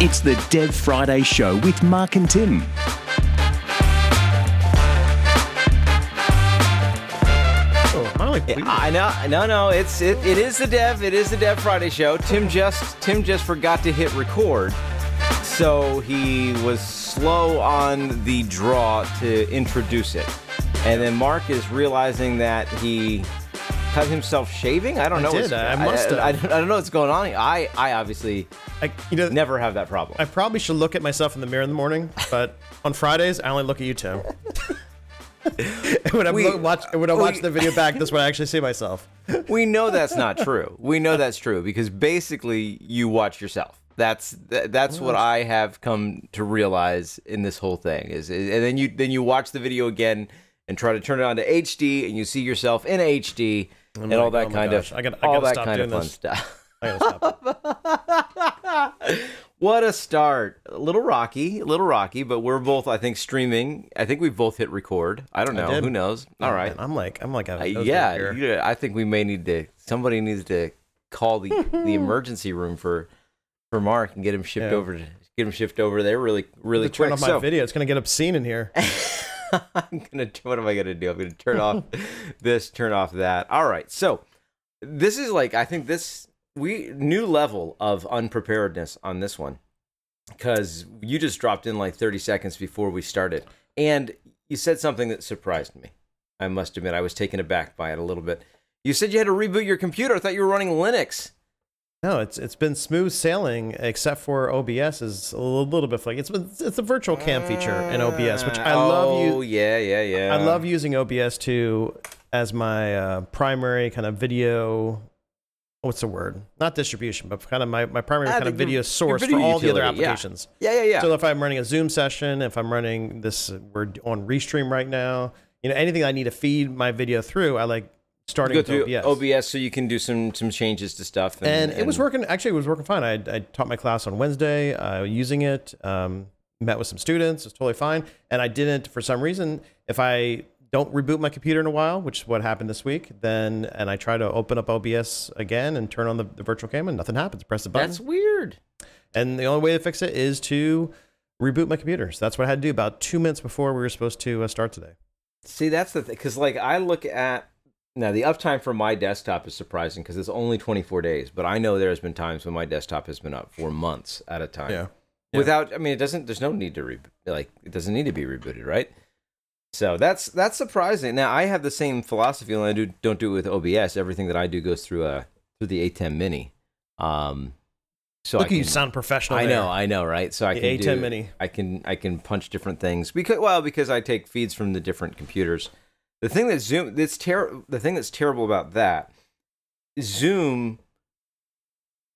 It's the Dev Friday Show with Mark and Tim. Oh, I? I know, no, no. It's it, it is the Dev. It is the Dev Friday show. Tim just Tim just forgot to hit record, so he was slow on the draw to introduce it, and then Mark is realizing that he cut himself shaving. I don't I know. did. what's- I must I, I, don't, I don't know what's going on. I I obviously I, you know, never have that problem. I probably should look at myself in the mirror in the morning, but on Fridays I only look at you, Tim. when I We- watch, when I watch we- the video back, that's when I actually see myself. we know that's not true. We know that's true because basically you watch yourself. That's that's what I have come to realize in this whole thing is, is- and then you then you watch the video again and try to turn it on to HD and you see yourself in HD and all that oh kind gosh, of I gotta- I all that stop kind of fun this. stuff. I. What a start! A little rocky, a little rocky, but we're both I think streaming. I think we both hit record. I don't know. did. Who knows? All right. Man, I'm like, I'm like, a Uh, yeah, you- I think we may need to. Somebody needs to call the the emergency room for for Mark and get him shipped Yeah. over to get him shipped over there really really to turn quick. off my so video. It's gonna get obscene in here. I'm gonna. What am I gonna do? I'm gonna turn off this, turn off that. All right. So this is like I think this we new level of unpreparedness on this one because you just dropped in like 30 seconds before we started, and you said something that surprised me. I must admit, I was taken aback by it a little bit. You said you had to reboot your computer. I thought you were running Linux. No, it's it's been smooth sailing except for OBS is a little, bit flaky. It's it's a virtual cam feature in OBS, which I love. Oh yeah, yeah, yeah. I love using OBS to as my uh, primary kind of video. What's the word? Not distribution, but kind of my, my primary Ah, kind of video source video for all the other utility, yeah. applications. Yeah, yeah, yeah. So if I'm running a Zoom session, if I'm running this, we're on Restream right now. You know, anything I need to feed my video through, I like starting go through OBS. OBS. so you can do some some changes to stuff. and it was working. Actually, it was working fine. I, I taught my class on Wednesday, uh, using it. Um, met with some students. It's totally fine. And I didn't, for some reason, if I don't reboot my computer in a while, which is what happened this week, then and I try to open up OBS again and turn on the, the virtual camera, and nothing happens. Press the button, That's weird. and the only way to fix it is to reboot my computer. So that's what I had to do about two minutes before we were supposed to uh, start today. See, that's the thing. Because like I look at now, the uptime for my desktop is surprising because it's only 24 days. But I know there has been times when my desktop has been up for months at a time. Yeah. Without, I mean, it doesn't. There's no need to re like it doesn't need to be rebooted, right? So that's that's surprising. Now I have the same philosophy, and I do don't do it with OBS. Everything that I do goes through a through the ATEM Mini. Um, so Look I at you, sound professional. I there. know, I know, right? So I The can ATEM do, Mini. I can I can punch different things because well because I take feeds from the different computers. The thing that Zoom that's ter- the thing that's terrible about that Zoom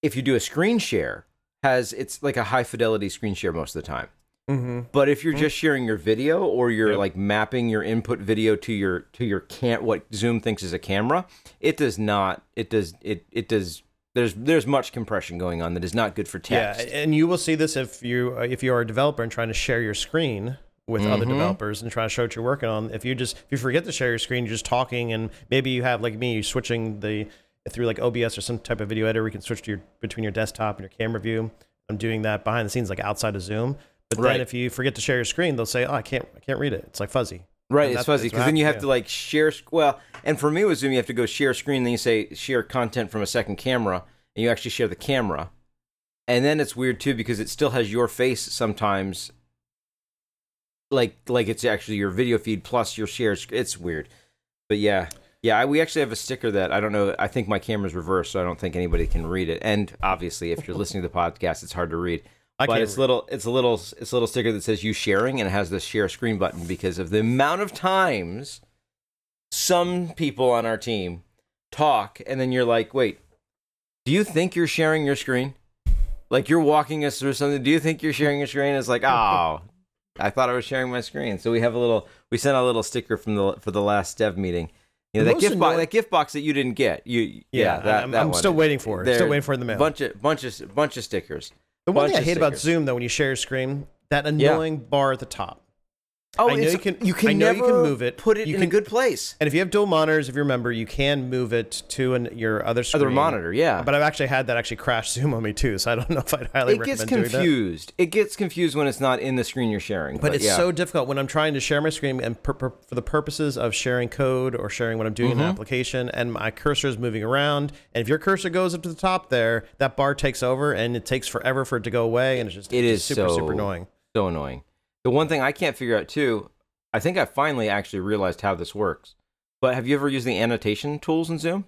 if you do a screen share has it's like a high fidelity screen share most of the time. Mm-hmm. But if you're just sharing your video or you're Yep. like mapping your input video to your to your can what Zoom thinks is a camera, it does not it does it it does there's there's much compression going on that is not good for text. Yeah, and you will see this if you if you are a developer and trying to share your screen with other Mhm. developers and trying to show what you're working on. If you just if you forget to share your screen, you're just talking, and maybe you have like me, you're switching the through like OBS or some type of video editor, we can switch to your between your desktop and your camera view. I'm doing that behind the scenes, like outside of Zoom. But Right. then if you forget to share your screen, they'll say, "Oh, I can't, I can't read it. It's like fuzzy." Right, And it's fuzzy because then you have happened, to like share. Well, and for me with Zoom, you have to go share screen. Then you say share content from a second camera, and you actually share the camera. And then it's weird too because it still has your face sometimes, like like it's actually your video feed plus your share. It's weird, but yeah, yeah. I, we actually have a sticker that I don't know. I think my camera's reversed, so I don't think anybody can read it. And obviously, if you're listening to the podcast, it's hard to read I but it's read. little it's a little it's a little sticker that says you sharing and it has the share screen button because of the amount of times some people on our team talk and then you're like wait do you think you're sharing your screen like you're walking us through something do you think you're sharing your screen it's like oh i thought i was sharing my screen so we have a little we sent a little sticker from the for the last dev meeting you know that gift box that gift box that you didn't get you yeah, that, I'm, that I'm still waiting for it. They're Still waiting for it in the mail. bunch of bunch of bunch of stickers The one bunch thing I hate about. Zoom though, when you share your screen, that annoying bar at the top. Oh, I know you can. You can I know never you can move it. Put it you in can, a good place. And if you have dual monitors, if you remember, you can move it to an, your other screen. Other monitor, yeah. But I've actually had that actually crash Zoom on me too, so I don't know if I'd highly recommend it gets confused. It gets confused when it's not in the screen you're sharing. But it's yeah. so difficult when I'm trying to share my screen and per, per, for the purposes of sharing code or sharing what I'm doing in Mm-hmm. an application, and my cursor is moving around. And if your cursor goes up to the top there, that bar takes over, and it takes forever for it to go away, and it's just It it's is super so super annoying. so annoying. The one thing I can't figure out too, I think I finally actually realized how this works. But have you ever used the annotation tools in Zoom?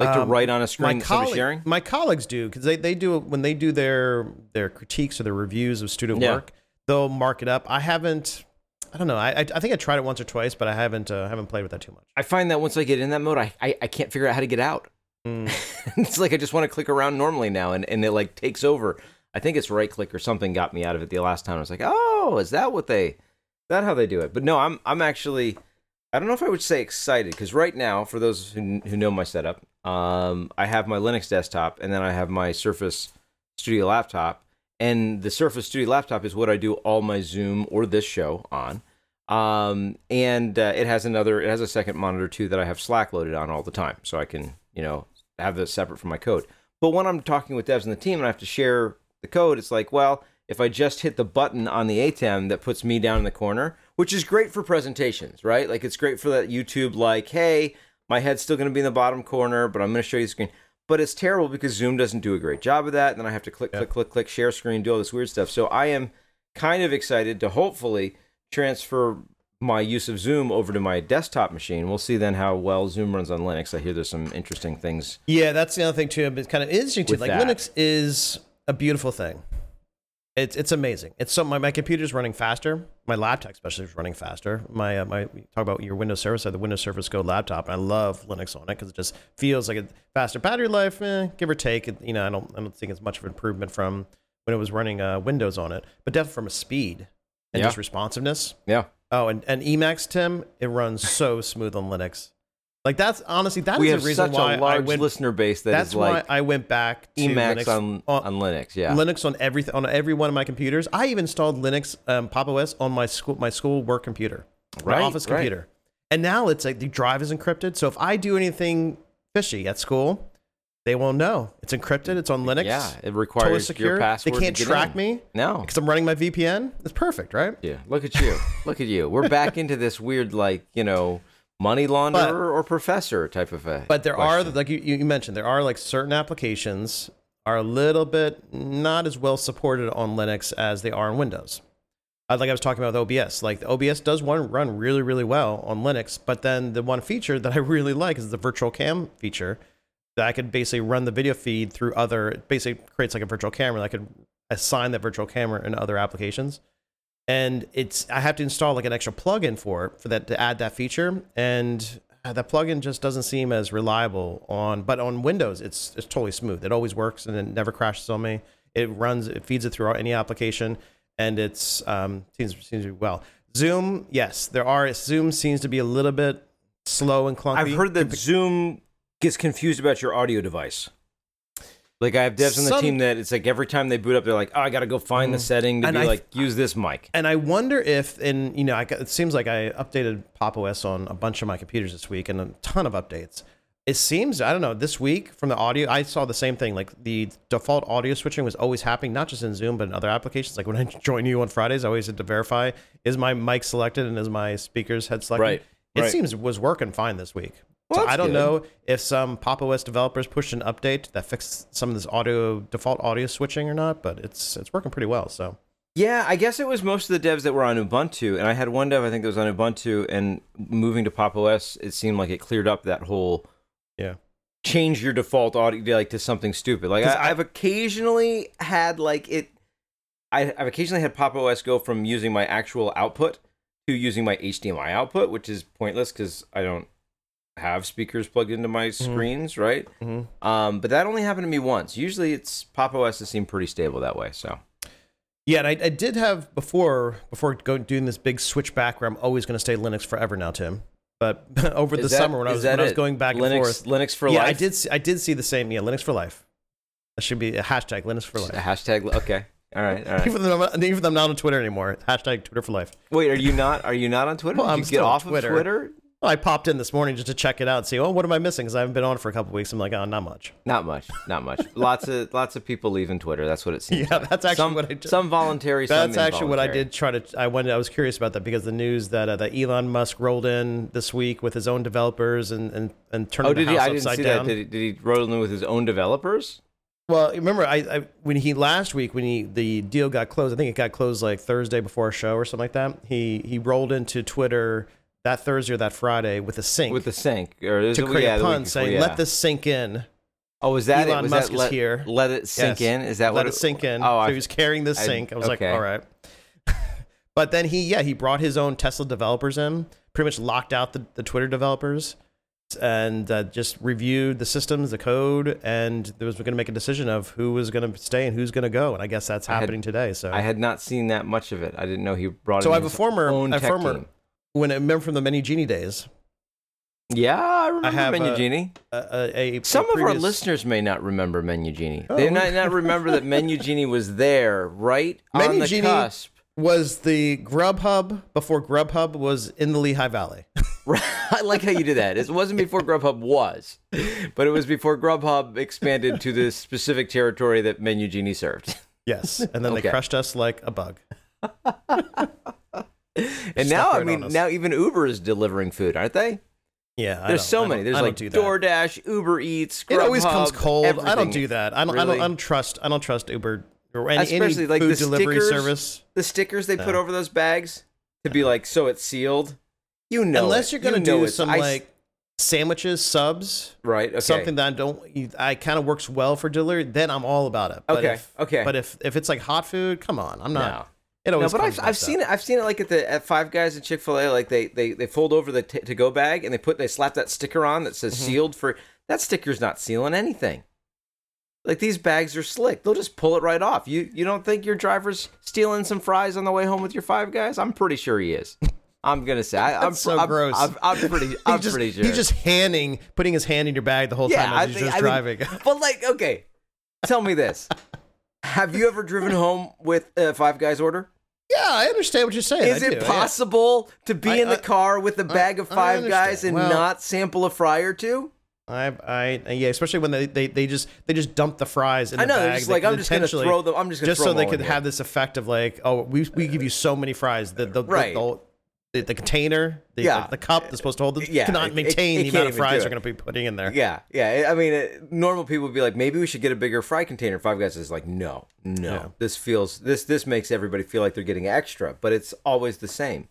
Like to Um, write on a screen my colleague- sharing? My colleagues do because they, they do when they do their their critiques or their reviews of student Yeah. work, they'll mark it up. I haven't. I don't know. I, I I think I tried it once or twice, but I haven't uh, haven't played with that too much. I find that once I get in that mode, I, I, I can't figure out how to get out. Mm. it's like I just want to click around normally now and, and it like takes over. I think it's right click or something got me out of it the last time. I was like, oh, is that what they, that how they do it? But no, I'm, I'm actually, I don't know if I would say excited because right now, for those who, who know my setup, um, I have my Linux desktop and then I have my Surface Studio laptop. And the Surface Studio laptop is what I do all my Zoom or this show on. Um, and uh, it has another, it has a second monitor too that I have Slack loaded on all the time, so I can, you know, have this separate from my code. But when I'm talking with devs in the team and I have to share the code, it's like, well, if I just hit the button on the ATEM that puts me down in the corner, which is great for presentations, right? Like it's great for that YouTube, like, hey, my head's still going to be in the bottom corner, but I'm going to show you the screen. But it's terrible because Zoom doesn't do a great job of that. And then I have to click, click, click, click, share screen, do all this weird stuff. So I am kind of excited to hopefully transfer my use of Zoom over to my desktop machine. We'll see then how well Zoom runs on Linux. I hear there's some interesting things. Yeah, that's the other thing too. It's kind of interesting too. Like that. Linux is a beautiful thing. It's it's amazing. It's so my, my computer's running faster. My laptop especially is running faster. My uh, my we talk about your Windows Surface. I have the Windows Surface Go laptop, I love Linux on it because it just feels like a faster battery life, eh, give or take. It, you know, I don't I don't think it's much of an improvement from when it was running uh, Windows on it, but definitely from a speed and Yeah. just responsiveness. Yeah. Oh, and, and Emacs, Tim, it runs so smooth on Linux. Like that's honestly that is we the have reason such why a large I went listener base that that's is like why I went back to Emacs Linux on, on Linux. Yeah. Linux on every on every one of my computers. I even installed Linux um, Pop OS on my school my school work computer, my Right, office right. computer. And now it's like the drive is encrypted. So if I do anything fishy at school, they won't know. It's encrypted. It's on Linux. yeah. It totally requires secure. your password. they can't track in. me No. because I'm running my VPN. It's perfect, right? Yeah. Look at you. Look at you. We're back into this weird, like, you know, money launderer But- or professor type of a. But there question. are like you, you mentioned, there are like certain applications are a little bit not as well supported on Linux as they are on Windows. Uh, like I was talking about with OBS, like the OBS does one run really really well on Linux, but then the one feature that I really like is the virtual cam feature that I could basically run the video feed through other. Basically creates like a virtual camera. that I could assign that virtual camera in other applications and it's I have to install like an extra plugin for it for that to add that feature, and uh, that plugin just doesn't seem as reliable on. But on Windows, it's it's totally smooth. It always works and it never crashes on me. It runs, it feeds it through any application, and it's um seems seems to be well. Zoom, yes, there are Zoom seems to be a little bit slow and clunky. I've heard that Zoom gets confused about your audio device. Like I have devs on the Some- team that it's like every time they boot up, they're like, "Oh, I got to go find the mm-hmm. setting to And be I- like use this mic." And I wonder if, in you know, I, got- it seems like I updated Pop OS on a bunch of my computers this week and a ton of updates. It seems I don't know this week from the audio. I saw the same thing. Like the default audio switching was always happening, not just in Zoom but in other applications. Like when I join you on Fridays, I always had to verify is my mic selected and is my speakers head selected. Right, It right. seems was working fine this week. Well, so I don't good. know if some Pop OS developers pushed an update that fixed some of this audio default audio switching or not, but it's it's working pretty well. So. Yeah, I guess it was most of the devs that were on Ubuntu, and I had one dev I think that was on Ubuntu, and moving to Pop OS, it seemed like it cleared up that whole Yeah. change your default audio like to something stupid. Like I, I've occasionally had like it. I, I've occasionally had Pop OS go from using my actual output to using my HDMI output, which is pointless because I don't have speakers plugged into my screens, right? Mhm. Um, but that only happened to me once. Usually, it's Pop OS has seemed pretty stable that way. So Yeah, and I, I did have before before going doing this big switch back where I'm always going to stay Linux forever now, Tim. But over the that- summer when I was when I was going back Linux, and forth, Linux for yeah, life. Yeah, I did see, I did see the same. Yeah, Linux for life. That should be a hashtag Linux for A life. hashtag. Okay, All right, all right. Even though I'm, even though I'm not on Twitter anymore. Hashtag Twitter for life. Wait, are you not? Are you not on Twitter? Well, I'm you get still on off Twitter. of Twitter? Well, I popped in this morning just to check it out and see, oh, what am I missing? Because I haven't been on for a couple weeks. I'm like, oh, not much. Not much. Not much. lots of lots of people leaving Twitter. That's what it seems. Yeah, like. that's actually some, what I did. Some voluntary. Some That's actually what I did try to. I went. I was curious about that because the news that uh, that Elon Musk rolled in this week with his own developers and and and turned Oh, the did he? I didn't see down. that. Did he, did he roll in with his own developers? Well, remember, I, I when he last week when he the deal got closed, I think it got closed like Thursday before a show or something like that. He he rolled into Twitter that Thursday or that Friday with a sink. With the sink. or to create yeah, a pun saying, yeah. "Let this sink in." Oh, was that it? Elon Was Musk that is let, here. Let it sink Yes. in. Is that what Let what it sink in. Oh, so I, he was carrying this I- sink. I was okay. like, all right. but then he, yeah, he brought his own Tesla developers in, pretty much locked out the, the Twitter developers, and uh, just reviewed the systems, the code, and there was going to make a decision of who was going to stay and who's going to go. And I guess that's I had- happening today. So I had not seen that much of it. I didn't know he brought. So in I have a former- own a former- team. When I remember from the Menu Genie days, Yeah, I remember have, Menu uh, Genie. a, a, a Some of our listeners may not remember Menu Genie. Oh, they might not remember that Menu Genie was there, right on Menu the Genie- cusp. was the Grubhub before Grubhub was in the Lehigh Valley. I like how you did that. It wasn't before Grubhub was, but it was before Grubhub expanded to the specific territory that Menu Genie served. yes, and then Okay. they crushed us like a bug. And now, I mean, now even Uber is delivering food, aren't they? Yeah, I There's so I many. There's I like do that. DoorDash, Uber Eats. It always comes cold. I don't do that. I don't. I don't. I don't trust. I don't trust Uber or any, Especially any like food the delivery stickers, service. The stickers they put over those bags to be like, so it's sealed. You know, Unless it. you're gonna You do some ice- like sandwiches, subs, right, okay. something that I don't. I kind of works well for delivery. Then I'm all about it. But Okay, If, okay. But if if it's like hot food, come on. I'm not. No. It No, but I've, I've seen it. I've seen it like at the at Five Guys and Chick Fil A. Like they, they they fold over the t- to go bag and they put they slap that sticker on that says Mm-hmm. sealed for. That sticker's not sealing anything. Like these bags are slick. They'll just pull it right off. You you don't think your driver's stealing some fries on the way home with your Five Guys? I'm pretty sure he is. I'm gonna say I, I'm so I'm, gross. I'm, I'm pretty. I'm just, pretty sure. He's just handing, putting his hand in your bag the whole time I as he's think- just I mean, driving. but like, okay, tell me this: Have you ever driven home with a Five Guys order? yeah, I understand what you're saying. Is I it do, yeah. possible to be I- in the I- car with a bag of Five. Guys and Well- not sample a fry or two? I, I, yeah, especially when they, they, they just they just dump the fries in I know bag. they're just like I'm just gonna throw them. I'm just gonna just so they could have this effect of like, oh, we we give you so many fries. The the Right. the, the, the container, the, Yeah. the, the cup that's supposed to hold it, Yeah, cannot it- maintain it the amount of fries they're going to be putting in there. Yeah, yeah. I mean, uh, normal people would be like, maybe we should get a bigger fry container. Five Guys is like, no, no. Yeah. This feels this this makes everybody feel like they're getting extra, but it's always the same.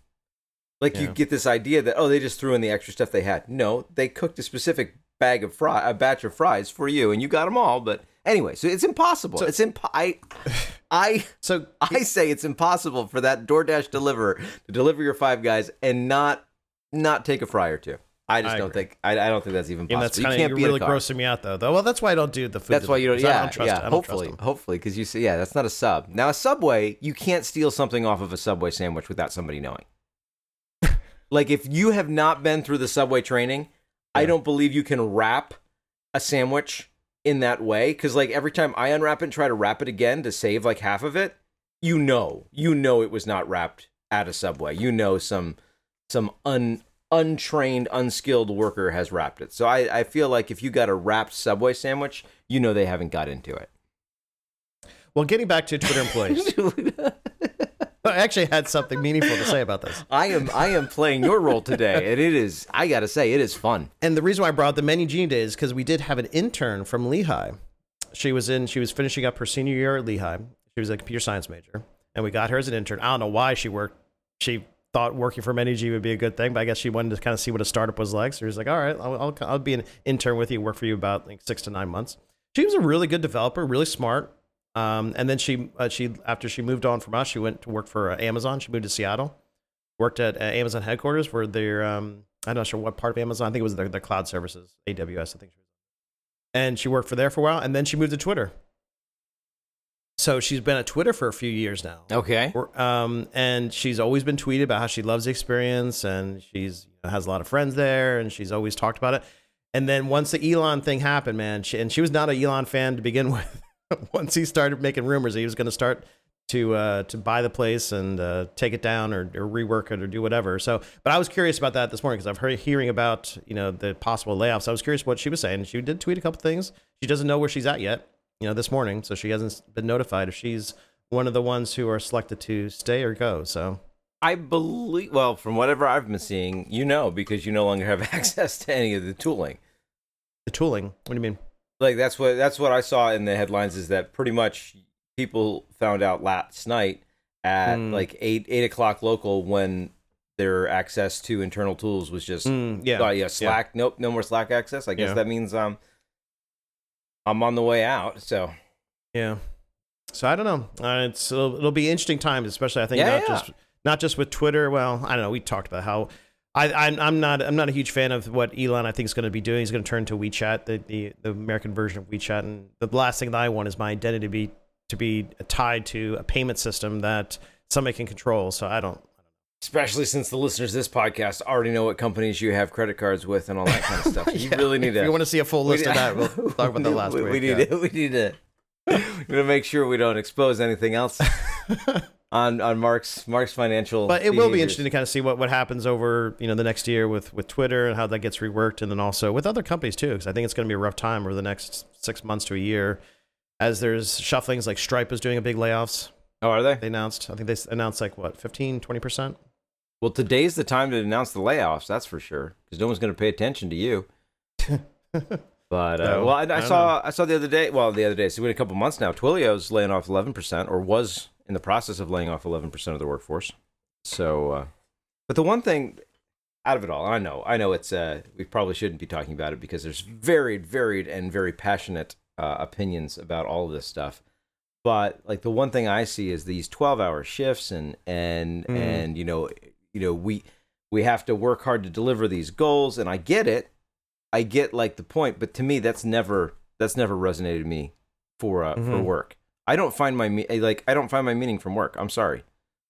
Like you get this idea that oh, they just threw in the extra stuff they had. No, they cooked a specific bag of fry, a batch of fries for you, and you got them all. But anyway, so it's impossible. So, it's imp- I, I, So I say it's impossible for that DoorDash deliverer to deliver your Five Guys and not not take a fry or two. I just I don't agree. think I, I don't think that's even and possible. that's you kind of can't you're be really in a car. grossing me out though. Though, well, that's why I don't do the food. That's why you don't. Yeah, I don't trust. yeah. I don't hopefully, trust hopefully, because you say, yeah, that's not a sub. Now a Subway, you can't steal something off of a Subway sandwich without somebody knowing. like if you have not been through the Subway training, I don't believe you can wrap a sandwich in that way. Because like every time I unwrap it and try to wrap it again to save like half of it, you know, you know it was not wrapped at a Subway. You know some some un untrained, unskilled worker has wrapped it. So I, I feel like if you got a wrapped Subway sandwich, you know they haven't got into it. Well, getting back to Twitter employees, I actually had something meaningful to say about this. I am I am playing your role today, and it is I gotta say it is fun. And the reason why I brought the Menu Genie days because we did have an intern from Lehigh. She was in. She was finishing up her senior year at Lehigh. She was a computer science major, and we got her as an intern. I don't know why she worked. She thought working for Menu Genie would be a good thing, but I guess she wanted to kind of see what a startup was like. So she was like, "All right, I'll, I'll, I'll be an intern with you, work for you about like six to nine months." She was a really good developer, really smart. Um, and then she uh, she after she moved on from us, she went to work for uh, Amazon. She moved to Seattle, worked at uh, Amazon headquarters for their um, I'm not sure what part of Amazon. I think it was their, their cloud services, AWS. I think she was. And she worked for there for a while, and then she moved to Twitter. So she's been at Twitter for a few years now. Okay. Um, and she's always been tweeted about how she loves the experience and she's you know, has a lot of friends there and she's always talked about it. And then once the Elon thing happened, man, she, and she was not an Elon fan to begin with. once he started making rumors that he was going to start to uh, to buy the place and uh, take it down or, or rework it or do whatever. So, but I was curious about that this morning because I've heard hearing about you know the possible layoffs. I was curious what she was saying. She did tweet a couple things. She doesn't know where she's at yet. You know, this morning, so she hasn't been notified if she's one of the ones who are selected to stay or go. So. I believe, well, from whatever I've been seeing, you know, because you no longer have access to any of the tooling. The tooling. What do you mean? Like that's what that's what I saw in the headlines is that pretty much people found out last night at Mm. like eight eight o'clock local when their access to internal tools was just Mm, yeah. uh, yeah Slack. Nope, no more Slack access. I guess Yeah. that means um I'm on the way out. So Yeah. So I don't know. Uh, it's it'll, it'll be interesting times, especially I think Yeah, not yeah. just not just with Twitter. Well, I don't know. We talked about how I I'm, I'm not I'm not a huge fan of what Elon I think is going to be doing. He's going to turn to WeChat, the, the the American version of WeChat, and the last thing that I want is my identity to be to be tied to a payment system that somebody can control. So I don't. especially since the listeners of this podcast already know what companies you have credit cards with and all that kind of stuff. You Yeah. really need If to. you want to see a full list of that, we'll talk about the last we, week. we need yeah. to, we need to we need to make sure we don't expose anything else on on Mark's Mark's financial. But it will be interesting to kind of see what, what happens over you know the next year with with Twitter and how that gets reworked, and then also with other companies too, because I think it's going to be a rough time over the next six months to a year, as there's shufflings like Stripe is doing a big layoffs. Oh, are they? They announced, I think they announced like what 15, 20 percent. Well, today's the time to announce the layoffs. That's for sure, because no one's going to pay attention to you. But uh, No, well, I, I, I saw I saw the other day. Well, the other day, so we had a couple months now. Twilio's laying off eleven percent, or was in the process of laying off eleven percent of the workforce. So, uh, but the one thing out of it all, I know, I know it's uh, we probably shouldn't be talking about it because there's varied, varied, and very passionate uh, opinions about all of this stuff. But like the one thing I see is these twelve-hour shifts, and and Mm. and you know, you know, we we have to work hard to deliver these goals, and I get it. I get like the point, but to me, that's never that's never resonated with me for uh, for Mhm. work. I don't find my like I don't find my meaning from work. I'm sorry.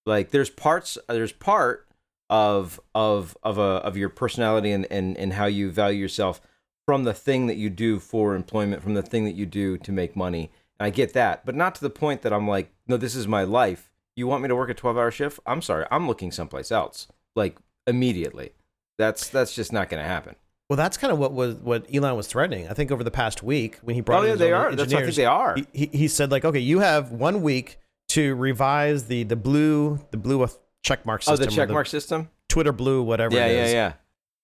Like there's parts there's part of of of a of your personality and and and how you value yourself from the thing that you do for employment, from the thing that you do to make money. And I get that, but not to the point that I'm like, no, this is my life. You want me to work a 12 hour shift? I'm sorry, I'm looking someplace else, like immediately. That's that's just not going to happen. Well, that's kind of what was what Elon was threatening. I think over the past week when he brought up. Oh yeah, they are. That's what I think they are. he, he, said like, okay, you have one week to revise the the blue the blue checkmark system. Oh, the or check mark system. Twitter blue, whatever. Yeah, it yeah,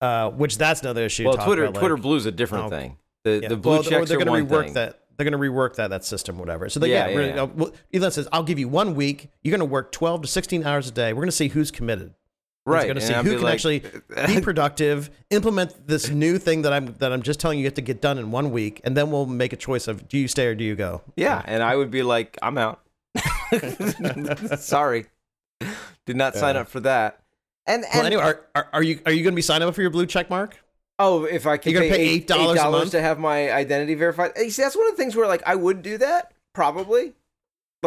yeah. Uh, which that's another issue. Well, Twitter about, like- Twitter Blue's a different Oh, thing. The Yeah. the blue well, checks they're gonna rework thing. that. They're going to rework that that system, whatever. So they, Yeah, yeah, yeah, uh, well, Elon says, "I'll give you one week. You're going to work 12 to 16 hours a day. We're going to see who's committed. Right. going to see who can like- actually be productive, implement this new thing that I'm that I'm just telling you you have to get done in one week, and then we'll make a choice of do you stay or do you go. Yeah, and I would be like, I'm out. Sorry, did not sign up for that. And, and Well, anyway, are, are, are you are you going to be signing up for your blue check mark? oh, if I can You're gonna pay pay $8 a month? to have my identity verified, you see, that's one of the things where like I would do that probably.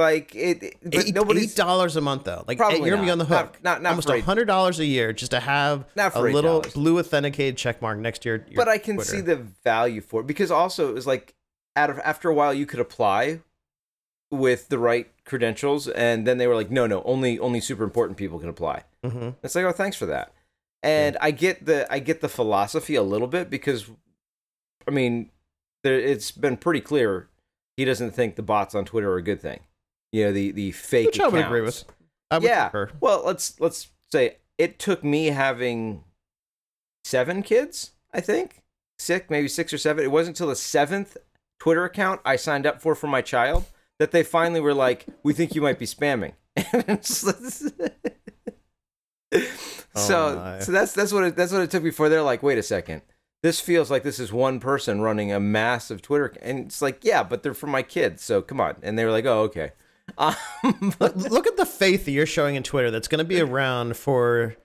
Like it, but Eight, nobody's eight dollars a month though. Like you're gonna be on the hook. not- not almost for eight- hundred dollars a year just to have Not a little $8. blue authenticated check mark next your but I can Twitter. see the value for it because also it was like out of after a while you could apply with the right credentials and then they were like no no only only super important people can apply Mhm. it's like oh thanks for that and i get the i get the philosophy a little bit because i mean there, it's been pretty clear he doesn't think the bots on twitter are a good thing you know the the fake Which I would agree accounts. with. I would yeah concur. well let's let's say it took me having seven kids i think six maybe six or seven it wasn't until the seventh twitter account i signed up for for my child that they finally were like we think you might be spamming oh so my. so that's that's what it, that's what it took before they're like wait a second this feels like this is one person running a massive twitter and it's like yeah but they're for my kids so come on and they were like oh okay um, Look- Look at the faith that you're showing in Twitter. That's going to be around for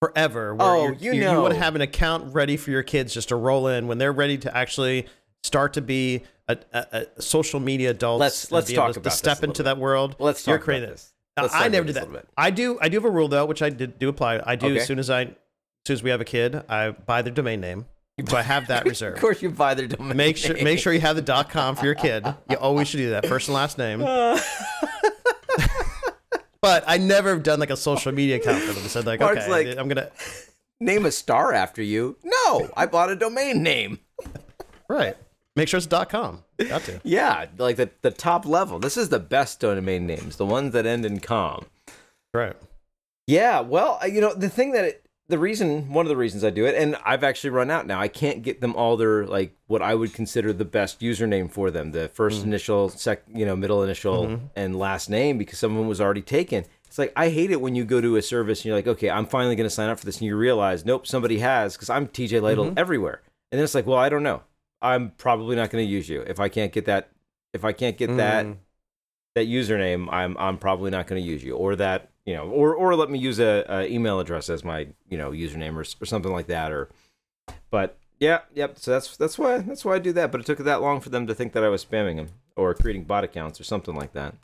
forever. Where Oh, you you want to have an account ready for your kids just to roll in when they're ready to actually start to be a, a, a social media adults. Let's- let's talk to, about to step into bit. that world. let's talk You're creating this. I never do that. I do. I do have a rule though, which I did do apply. I do Okay. as soon as I, as soon as we have a kid, I buy the domain name. So I have that reserved. Of course, you buy their domain. Make sure make sure you have the dot .com for your kid. You always should do that. First and last name. Uh. but I never have done like a social media account for them. I said like, Mark's okay, like- I'm gonna Name a star after you? No, I bought a domain name. right. Make sure it's dot .com. Got to. Yeah, like the the top level. This is the best domain names, the ones that end in com. Right. Yeah, well, you know, the thing that it, the reason, one of the reasons I do it, and I've actually run out now. I can't get them all their like what I would consider the best username for them, the 1st mm-hmm. initial, sec, you know, middle initial, mm-hmm. and last name because someone was already taken. It's like I hate it when you go to a service and you're like, okay, I'm finally going to sign up for this, and you realize, nope, somebody has because I'm TJ Lytle mm-hmm. everywhere, and then it's like, well, I don't know. I'm probably not going to use you if I can't get that. If I can't get that Mm. that username, I'm I'm probably not going to use you, or that you know, or or let me use a, a email address as my you know username or, or something like that, or. But yeah, yep. So that's that's why that's why I do that. But it took that long for them to think that I was spamming them or creating bot accounts or something like that.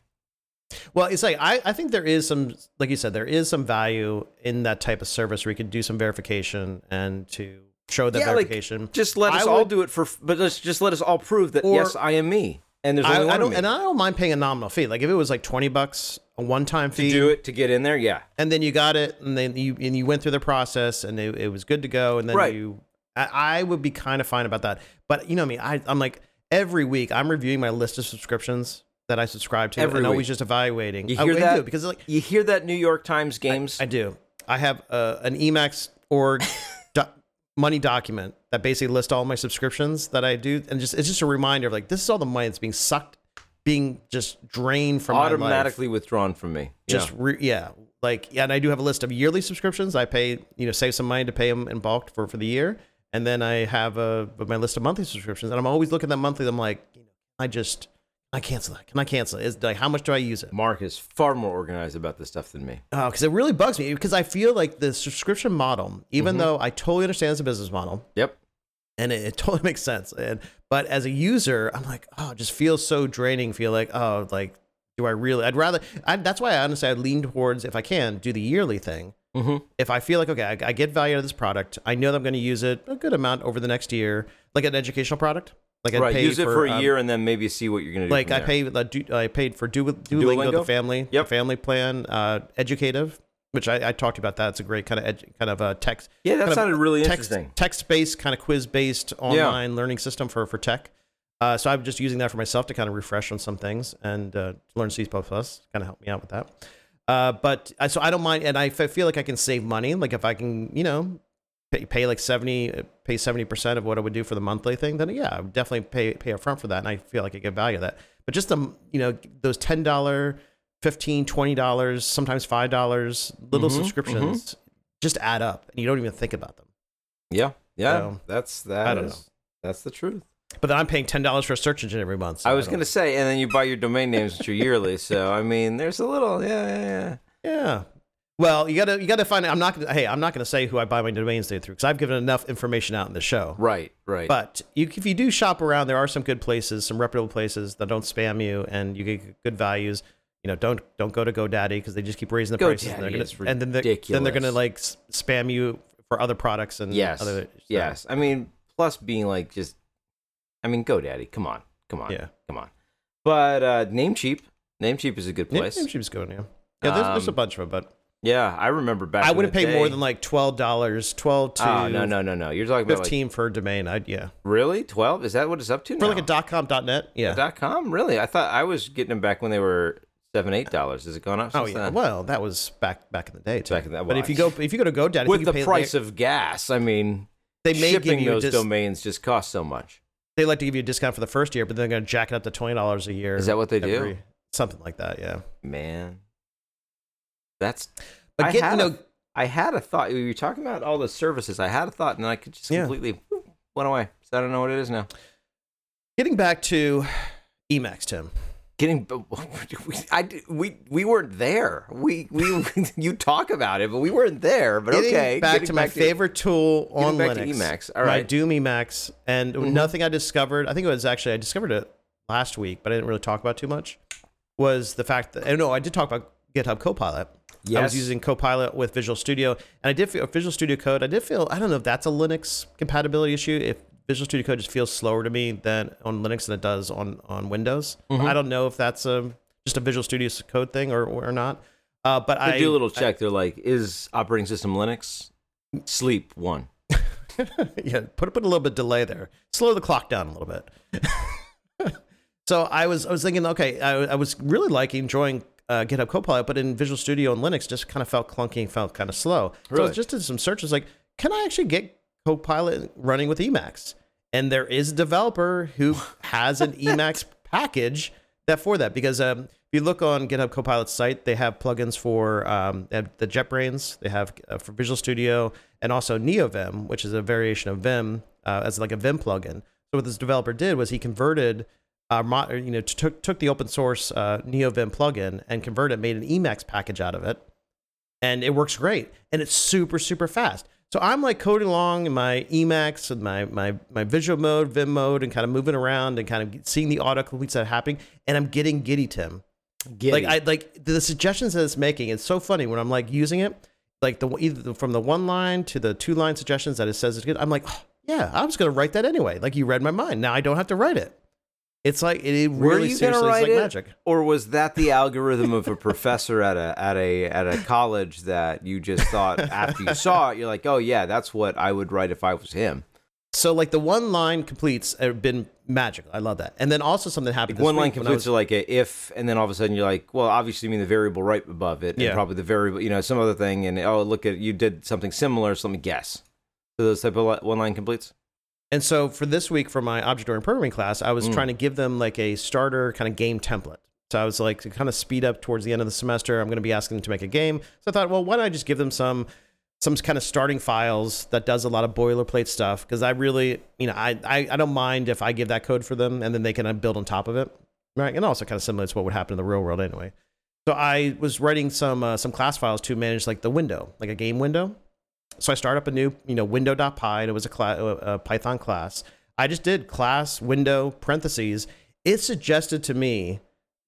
Well, it's like I, I think there is some, like you said, there is some value in that type of service where you can do some verification and to show that Yeah, like, verification. Just let I us all would- do it for, but let's just let us all prove that Or- yes, I am me, and there's I, only one I of don't, me. and I don't mind paying a nominal fee. Like if it was like twenty bucks a one-time fee. to do it to get in there, yeah. and then you got it, and then you and you went through the process, and it, it was good to go, and then Right. you, I, I would be kind of fine about that. But you know me, I, I'm like every week I'm reviewing my list of subscriptions that I subscribe to, Every and always week. just evaluating. You hear I that? do, because like You hear that New York Times games? I do. I have uh, an Emacs org money document that basically lists all my subscriptions that I do, and just it's just a reminder of like this is all the money that's being sucked, being just drained from my life. automatically withdrawn from me. Just yeah. re- yeah, like yeah, and I do have a list of yearly subscriptions. I pay you know save some money to pay them in bulk for for the year, and then I have a my list of monthly subscriptions, and I'm always looking at that monthly. I'm like, you know, I just I cancel that. Can I cancel it? Is like how much do I use it? Mark is far more organized about this stuff than me. Oh, because it really bugs me because I feel like the subscription model, even though I totally understand it's a business model Yep. and it, it totally makes sense, and but as a user, I'm like, oh, it just feels so draining. Feel like, oh, like, do I really? I'd rather. I, that's why I honestly I lean towards if I can do the yearly thing. Mm-hmm. If I feel like okay, I, I get value out of this product, I know that I'm going to use it a good amount over the next year, like an educational product. Like I Right. Use it for a um, year and then maybe see what you're gonna do. like I pay, uh, du- I paid for du- Duolingo, the Duolingo? family, Yep. the family plan, uh, educative, which I, I talked about. That it's a great kind of edu- kind of a text. Yeah, that sounded really text, interesting. Text based kind of quiz based online learning system for for tech. Uh, so I'm just using that for myself to kind of refresh on some things and uh, to learn C++. Kind of help me out with that. Uh, but I, so I don't mind, and I feel like I can save money. Like if I can, you know, pay, pay like seventy, pay seventy percent of what I would do for the monthly thing, then yeah, I would definitely pay pay upfront for that, and I feel like I get value of that. But just the you know those ten dollar, fifteen, twenty dollars, sometimes five dollars little Mhm, subscriptions just add up, and you don't even think about them. Yeah. Yeah. So, that's that. I don't is- That's the truth. But then I'm paying ten dollars for a search engine every month. so I was don't- gonna say, and then you buy your domain names which are yearly. So I mean, there's a little, yeah, yeah, yeah. Yeah. Well, you gotta you gotta find. I'm not gonna. Hey, I'm not gonna say who I buy my domains through because I've given enough information out in the show. Right, right. But you, if you do shop around, there are some good places, some reputable places that don't spam you, and you get good values. You know, don't don't go to GoDaddy because they just keep raising the prices, and, GoDaddy gonna, is and then they're, then they're gonna like spam you for other products and yes, other, yes. I mean, plus being like just, I mean, GoDaddy. Come on, come on, yeah. come on. But uh Namecheap, Namecheap is a good place. Namecheap's good. Yeah, yeah. There's, there's a Um, bunch of them, but Yeah, I remember back. I wouldn't pay more than like twelve dollars, twelve to Oh no, no, no, no! You're talking about like, fifteen for a domain. I yeah really twelve? Is that what it's up to for now? like a dot com dot net. Yeah. dot com? Really? I thought I was getting them back when they were seven, eight dollars. Has it gone up? Oh yeah, then? well that was back back in the day. Too. Back in that- but if you go if you go to GoDaddy, with you the price of gas, I mean, they may give you those dis- domains just cost so much. they like to give you a discount for the first year, but then they're going to jack it up to twenty dollars a year. Is that what they do? Something like that, yeah. Man, that's. But I get you a- know, I had a thought. You were talking about all the services. I had a thought, and I could just Yeah. completely went away. So I don't know what it is now. getting back to Emacs, Tim. Getting, we, I, we, we weren't there. We, we, you talk about it, but we weren't there. But Getting okay, back getting to my favorite tool on back to Linux. Emacs. All right, my. Doom Emacs, and Mhm. nothing I discovered. I think it was actually I discovered it last week, but I didn't really talk about too much. Was the fact that I know I did talk about GitHub Copilot. I was Yes. using Copilot with Visual Studio, and I did feel Visual Studio Code. I did feel I don't know if that's a Linux compatibility issue. If Visual Studio Code just feels slower to me than on Linux than it does on on Windows. Mhm. I don't know if that's a just a Visual Studio Code thing or or not. Uh, but They I do a little check. They're like, is operating system Linux? Sleep one. yeah, put put a little bit delay there. Slow the clock down a little bit. so I was I was thinking, okay, I, I was really liking enjoying uh, GitHub Copilot, but in Visual Studio and Linux, just kind of felt clunky, felt kind of slow. So I just did some searches, like, can I actually get Copilot running with Emacs? And there is a developer who has an Emacs package that for that because um, if you look on GitHub Copilot's site, they have plugins for um, the JetBrains, they have uh, for Visual Studio, and also NeoVim, which is a variation of Vim uh, as like a Vim plugin. So what this developer did was he converted, uh, you know, took took the open source uh, NeoVim plugin and converted, made an Emacs package out of it, and it works great, and it's super super fast. So I'm like coding along in my Emacs and my my my visual mode, Vim mode, and kind of moving around and kind of seeing the auto completes that happening, and I'm getting giddy, Tim. Like I like the suggestions that it's making. It's so funny when I'm like using it, like the either from the one line to the two line suggestions that it says it's good. I'm like, oh, yeah, I was gonna write that anyway. Like you read my mind. Now I don't have to write it. It's like it, it Were really you gonna seriously is write like it? magic. Or was that the algorithm of a professor at a at a at a college that you just thought after you saw it, you're like, oh yeah, that's what I would write if I was him. So like the one line completes have been magical. I love that. And then also something happened. this One line week when I completes was- are like a if, and then all of a sudden you're like, well, obviously you mean the variable right above it, and Yeah. probably the variable, you know, some other thing, and oh, look at you did something similar, so let me guess. So those type of one line completes. And so for this week for my object oriented programming class, I was Mm. trying to give them like a starter kind of game template. So I was like to kind of speed up towards the end of the semester. I'm going to be asking them to make a game. So I thought, well, why don't I just give them some some kind of starting files that does a lot of boilerplate stuff? Because I really, you know, I, I I don't mind if I give that code for them and then they can uh, build on top of it, right? And also kind of similar to what would happen in the real world anyway. So I was writing some uh, some class files to manage like the window, like a game window. So I start up a new, you know, window.py, and it was a, a Python class. I just did class window parentheses. It suggested to me,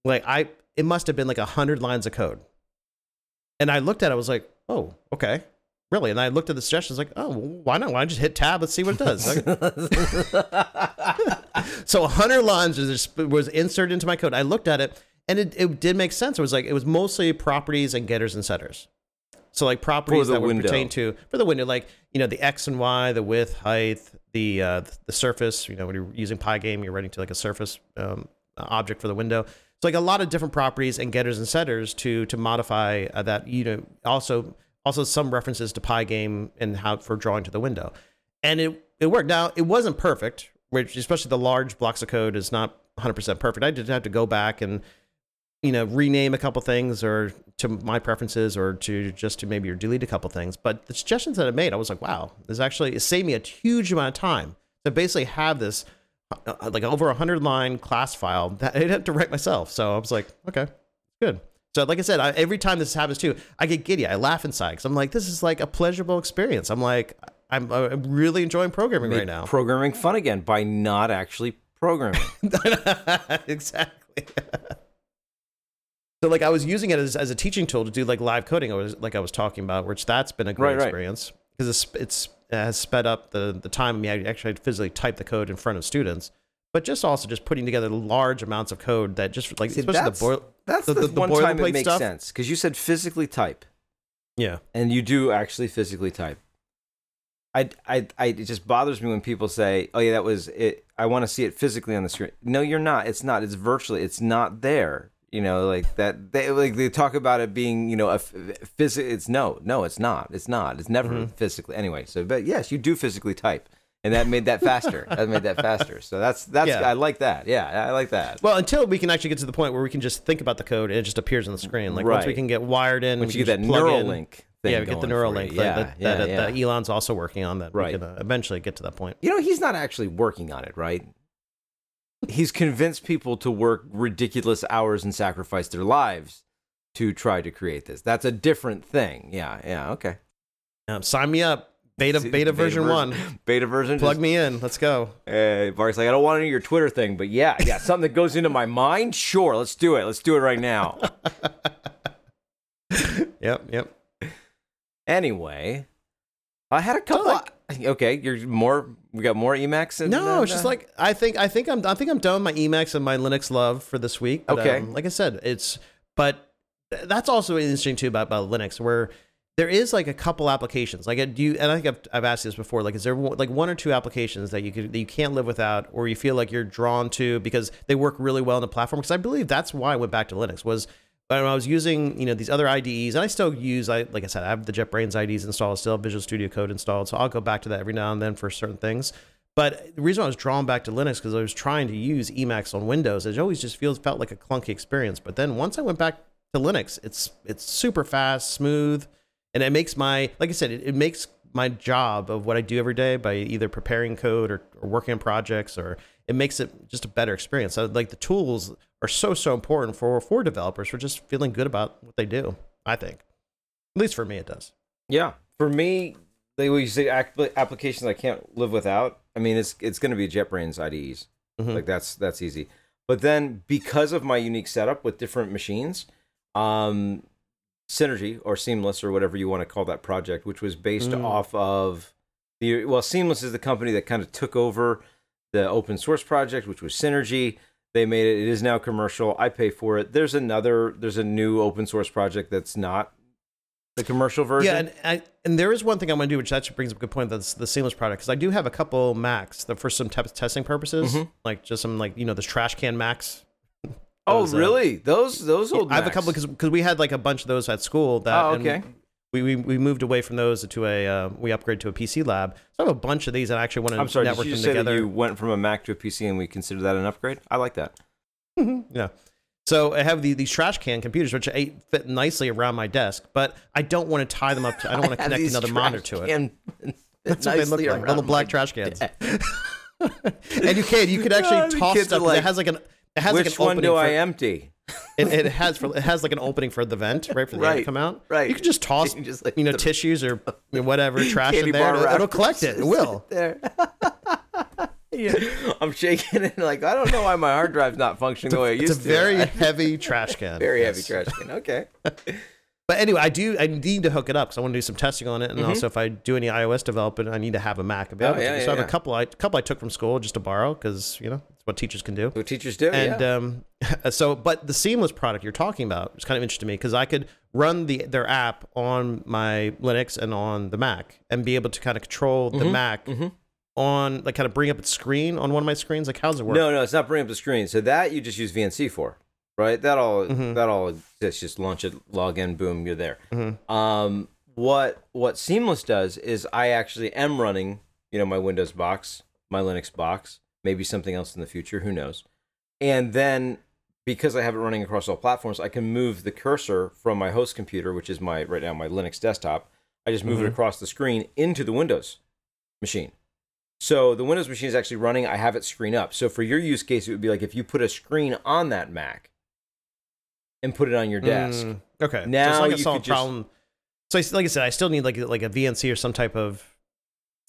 like I, it must have been like a hundred lines of code. And I looked at it, I was like, oh, okay, really? And I looked at the suggestions, like, oh, why not? Why not just hit tab? Let's see what it does. so a hundred lines was, was inserted into my code. I looked at it, and it, it did make sense. It was like it was mostly properties and getters and setters. So like properties that would window. pertain to for the window, like you know the x and y, the width, height, the uh, the surface. You know when you're using Pygame, you're writing to like a surface um, object for the window. So like a lot of different properties and getters and setters to to modify uh, that. You know also also some references to Pygame and how for drawing to the window, and it it worked. Now it wasn't perfect, which especially the large blocks of code is not 100% perfect. I did have to go back and you know rename a couple things or to my preferences or to just to maybe or delete a couple things. But the suggestions that i made i was like wow this actually it saved me a huge amount of time to basically have this uh, like over a hundred line class file that i didn't have to write myself. So i was like okay good. So like i said I, every time this happens too i get giddy. I laugh inside because i'm like this is like a pleasurable experience. I'm like i'm, I'm really enjoying programming right now. Programming fun again by not actually programming. exactly. so like I was using it as, as a teaching tool to do like live coding. I was like I was talking about, which that's been a great Right, right. experience because it's it's it has sped up the the time me actually had to physically type the code in front of students, but just also just putting together large amounts of code that just like See, especially the boil that's the- the, the- the one time it makes stuff? sense because you said physically type, yeah and you do actually physically type. I, I, I, it just bothers me when people say, "Oh yeah, that was it." I want to see it physically on the screen. No, you're not. It's not. It's virtually. It's not there. You know, like that. They like they talk about it being, you know, a physical. It's no, no, it's not. It's not. It's never Mm-hmm. physically. Anyway, so but yes, you do physically type, and that made that faster. that made that faster. So that's that's. Yeah. I like that. Yeah, I like that. Well, until we can actually get to the point where we can just think about the code and it just appears on the screen. Like once we can get wired in, Once we you can get that just plug in- Neuralink thing, yeah, we get the Neuralink that, Yeah, that, yeah, that, yeah. that Elon's also working on. That Right. we can uh, eventually get to that point. You know, he's not actually working on it, right? He's convinced people to work ridiculous hours and sacrifice their lives to try to create this. That's a different thing. Yeah, yeah, okay. Um, sign me up. Beta See, beta, version one. Beta version. Plug just- me in. Let's go. Uh, Bart's like, I don't want any of your Twitter thing, but yeah, yeah, something that goes into my mind. Sure, let's do it. Let's do it right now. Yep, yep. anyway, I had a couple. like- okay, you're more. We got more Emacs. And, No, it's just like I think I think I'm I think I'm done with my Emacs and my Linux love for this week. But, Okay. um, like I said, it's but that's also interesting too about, about Linux, where there is like a couple applications. Like, uh, do you? And I think I've, I've asked this before. Like, is there like one or two applications that you could that you can't live without, or you feel like you're drawn to because they work really well in the platform? Because I believe that's why I went back to Linux was when I was using you know these other IDEs, and I still use I like I said I have the JetBrains IDEs installed, still Visual Studio Code installed, so I'll go back to that every now and then for certain things. But the reason I was drawn back to Linux because I was trying to use Emacs on Windows, it always just feels felt like a clunky experience. But then once I went back to Linux, it's it's super fast, smooth, and it makes my like I said, it, it makes my job of what I do every day by either preparing code or, or working on projects or it makes it just a better experience. So, like the tools are so so important for for developers for just feeling good about what they do. I think, at least for me, it does. Yeah, for me, they will say applications I can't live without. I mean, it's it's going to be JetBrains IDEs. Mhm. Like that's that's easy. But then because of my unique setup with different machines, um, Synergy or Symless or whatever you want to call that project, which was based Mm. off of the well, Symless is the company that kind of took over the open source project, which was Synergy. They made it. It is now commercial. I pay for it. There's another. There's a new open source project that's not the commercial version. Yeah, and I, and there is one thing I'm going to do, which actually brings up a good point. That's the Symless product because I do have a couple Macs that for some te- testing purposes, Mhm. like just some like you know this trash can Macs. Oh, those, uh, really? Those those old. I have a couple because because we had like a bunch of those at school. That Oh, okay. We, we, we moved away from those to a uh, we upgraded to a PC lab. So I have a bunch of these and I actually want to I'm sorry. network Did you them say together. that you went from a Mac to a PC and we consider that an upgrade? I like that. yeah. So I have the, these trash can computers, which I fit nicely around my desk, but I don't want to tie them up. To, I don't want to connect these another monitor to it. trash can That's what they look nicely like, around little black trash cans. desk. and you can you could actually the toss stuff. are 'cause like, it has like an it has like Which an one do for, I empty? It, it has for it has like an opening for the vent, right for the air to come out. right. You can just toss You just, like, you know the- tissues or whatever trash in there. It'll, it'll collect it. It will. There. yeah. I'm shaking it like I don't know why my hard drive's not functioning the way it used to. It's a to. very heavy trash can. very heavy trash can. Okay. But anyway, I do. I need to hook it up because I want to do some testing on it, and Mhm. also if I do any iOS development, I need to have a Mac available. yeah, to yeah, so I have yeah. a couple. I couple I took from school just to borrow because you know it's what teachers can do. What teachers do. And yeah. um, so, but the Symless product you're talking about is kind of interesting to me because I could run the their app on my Linux and on the Mac and be able to kind of control the Mhm, Mac mhm. on like kind of bring up its screen on one of my screens. Like, how's it work? No, no, it's not bringing up the screen. So that you just use VNC for, right? That all Mhm. that all exists. Just launch it, log in, boom, you're there. Mhm. Um, what what Symless does is I actually am running, you know, my Windows box, my Linux box, maybe something else in the future, who knows? And then because I have it running across all platforms, I can move the cursor from my host computer, which is my right now my Linux desktop. I just move it Mhm. across the screen into the Windows machine. So the Windows machine is actually running. I have it screen up. So for your use case, it would be like if you put a screen on that Mac and put it on your desk. Mm, okay. so Now it's like you a could just- problem. So, I- like I said, I still need like like a VNC or some type of.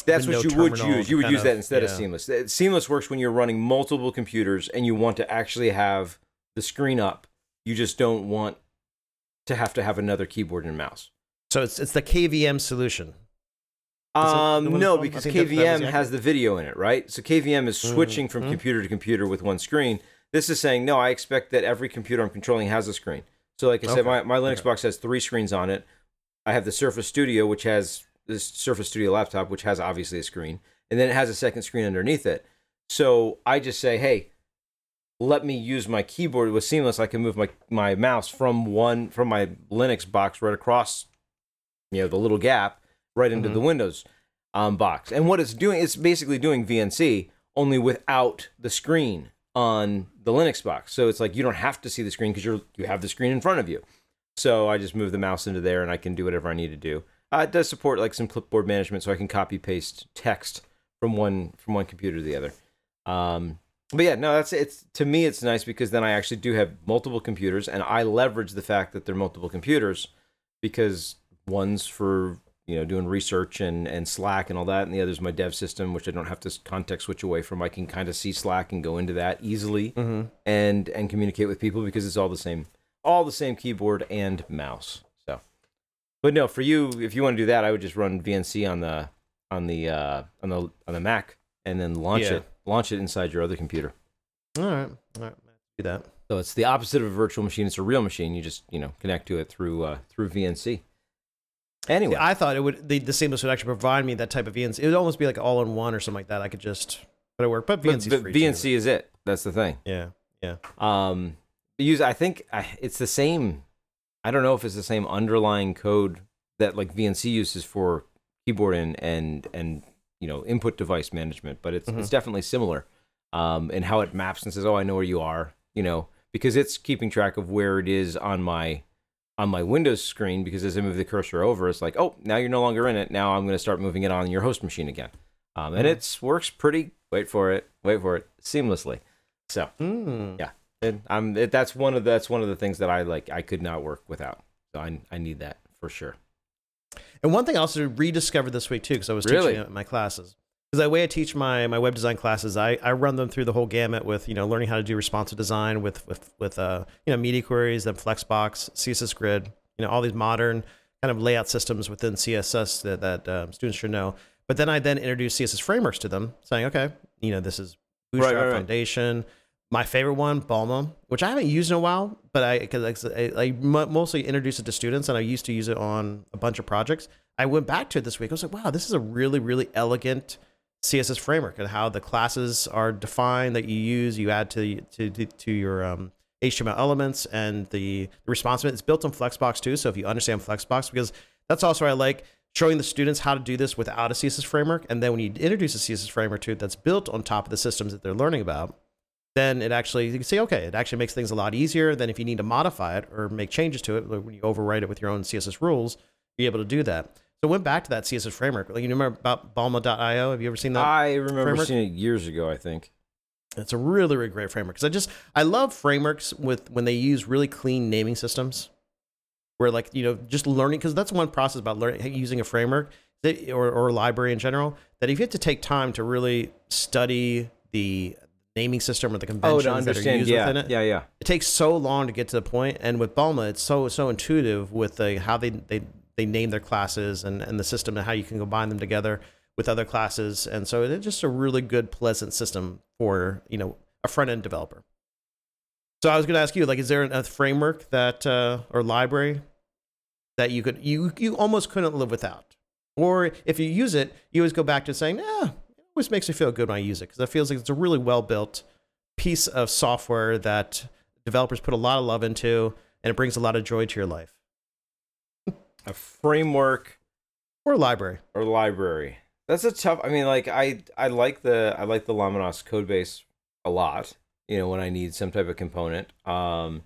That's what you would use. You would use that of- instead of. Symless. Symless works when you're running multiple computers and you want to actually have the screen up. You just don't want to have to have another keyboard and mouse. So it's it's the KVM solution. Is it the Um, no, because think that- that KVM has the video in it, right? So KVM is Mhm, switching from mhm. computer to computer with one screen. This is saying, no, I expect that every computer I'm controlling has a screen. So, like I said, my, my Linux okay. box has three screens on it. I have the Surface Studio, which has this Surface Studio laptop, which has obviously a screen, and then it has a second screen underneath it. So I just say, hey, let me use my keyboard with Symless. I can move my, my mouse from one from my Linux box right across, you know, the little gap right into Mhm. the Windows um, box. And what it's doing, it's basically doing VNC only without the screen on the Linux box. So it's like you don't have to see the screen because you're you have the screen in front of you. So I just move the mouse into there and I can do whatever I need to do. Uh, it does support like some clipboard management, so I can copy paste text from one from one computer to the other. Um, but yeah, no, that's it's to me it's nice because then I actually do have multiple computers and I leverage the fact that they're multiple computers because one's for you know doing research and and Slack and all that, and the other is my dev system, which I don't have to context switch away from. I can kind of see Slack and go into that easily Mm-hmm. and and communicate with people because it's all the same, all the same keyboard and mouse. So, but no, for you, if you want to do that, I would just run VNC on the on the uh, on the on the Mac and then launch Yeah. it launch it inside your other computer. All right, all right, do that. So it's the opposite of a virtual machine. It's a real machine. You just you know connect to it through uh, through VNC. Anyway, I thought it would the, the Symless would actually provide me that type of VNC. It would almost be like all in one or something like that. I could just put it work, but but, VNC but too. VNC is it. That's the thing. Yeah, yeah. Um, use I think it's the same. I don't know if it's the same underlying code that like VNC uses for keyboard and and and you know input device management, but it's it's definitely similar. Um, and how it maps and says, "Oh, I know where you are," you know, because it's keeping track of where it is on my on my Windows screen. Because as I move the cursor over, it's like, "Oh, now you're no longer in it. Now I'm going to start moving it on your host machine again." Um, and it's works pretty. Wait for it. Wait for it. Seamlessly. So Mm. yeah, and I'm it, that's one of the, that's one of the things that I like. I could not work without. So I I need that for sure. And one thing I also rediscovered this week too, because I was Really? teaching it in my classes. Because the way I teach my, my web design classes, I, I run them through the whole gamut with you know learning how to do responsive design with with with uh you know media queries, then Flexbox, CSS Grid, you know all these modern kind of layout systems within CSS that that um, students should know. But then I then introduce CSS frameworks to them, saying, okay, you know this is Bootstrap right, right. Foundation. My favorite one, Bulma, which I haven't used in a while, but I because I, I mo- mostly introduce it to students, and I used to use it on a bunch of projects. I went back to it this week. I was like, wow, this is a really, really elegant CSS framework, and how the classes are defined that you use, you add to to to, your um, HTML elements, and the, responsiveness. It's built on Flexbox too, so if you understand Flexbox, because that's also I like showing the students how to do this without a CSS framework, and then when you introduce a CSS framework to it that's built on top of the systems that they're learning about, then it actually you can say okay, it actually makes things a lot easier. Then if you need to modify it or make changes to it, when you overwrite it with your own CSS rules, you're able to do that. So I went back to that CSS framework. Like you remember about Bulma.io? Have you ever seen that? I remember framework? seeing it years ago. I think. It's a really, really great framework because I just I love frameworks with when they use really clean naming systems, where like you know just learning because that's one process about learning using a framework that, or or a library in general that if you have to take time to really study the naming system or the Oh, conventions to that are used Yeah, within it, yeah, yeah. it takes so long to get to the point and with bulma it's so so intuitive with the how they they, they name their classes and, and the system and how you can combine them together with other classes. And so it's just a really good pleasant system for you know a front end developer. So i was going to ask you like is there a framework that uh, or library that you could you you almost couldn't live without? Or if you use it you always go back to saying yeah it always makes me feel good when i use it because it feels like it's a really well built piece of software that developers put a lot of love into and it brings a lot of joy to your life A framework or library or library. That's a tough. I mean, like I I like the I like the Laminas code base a lot. You know, when I need some type of component. Um,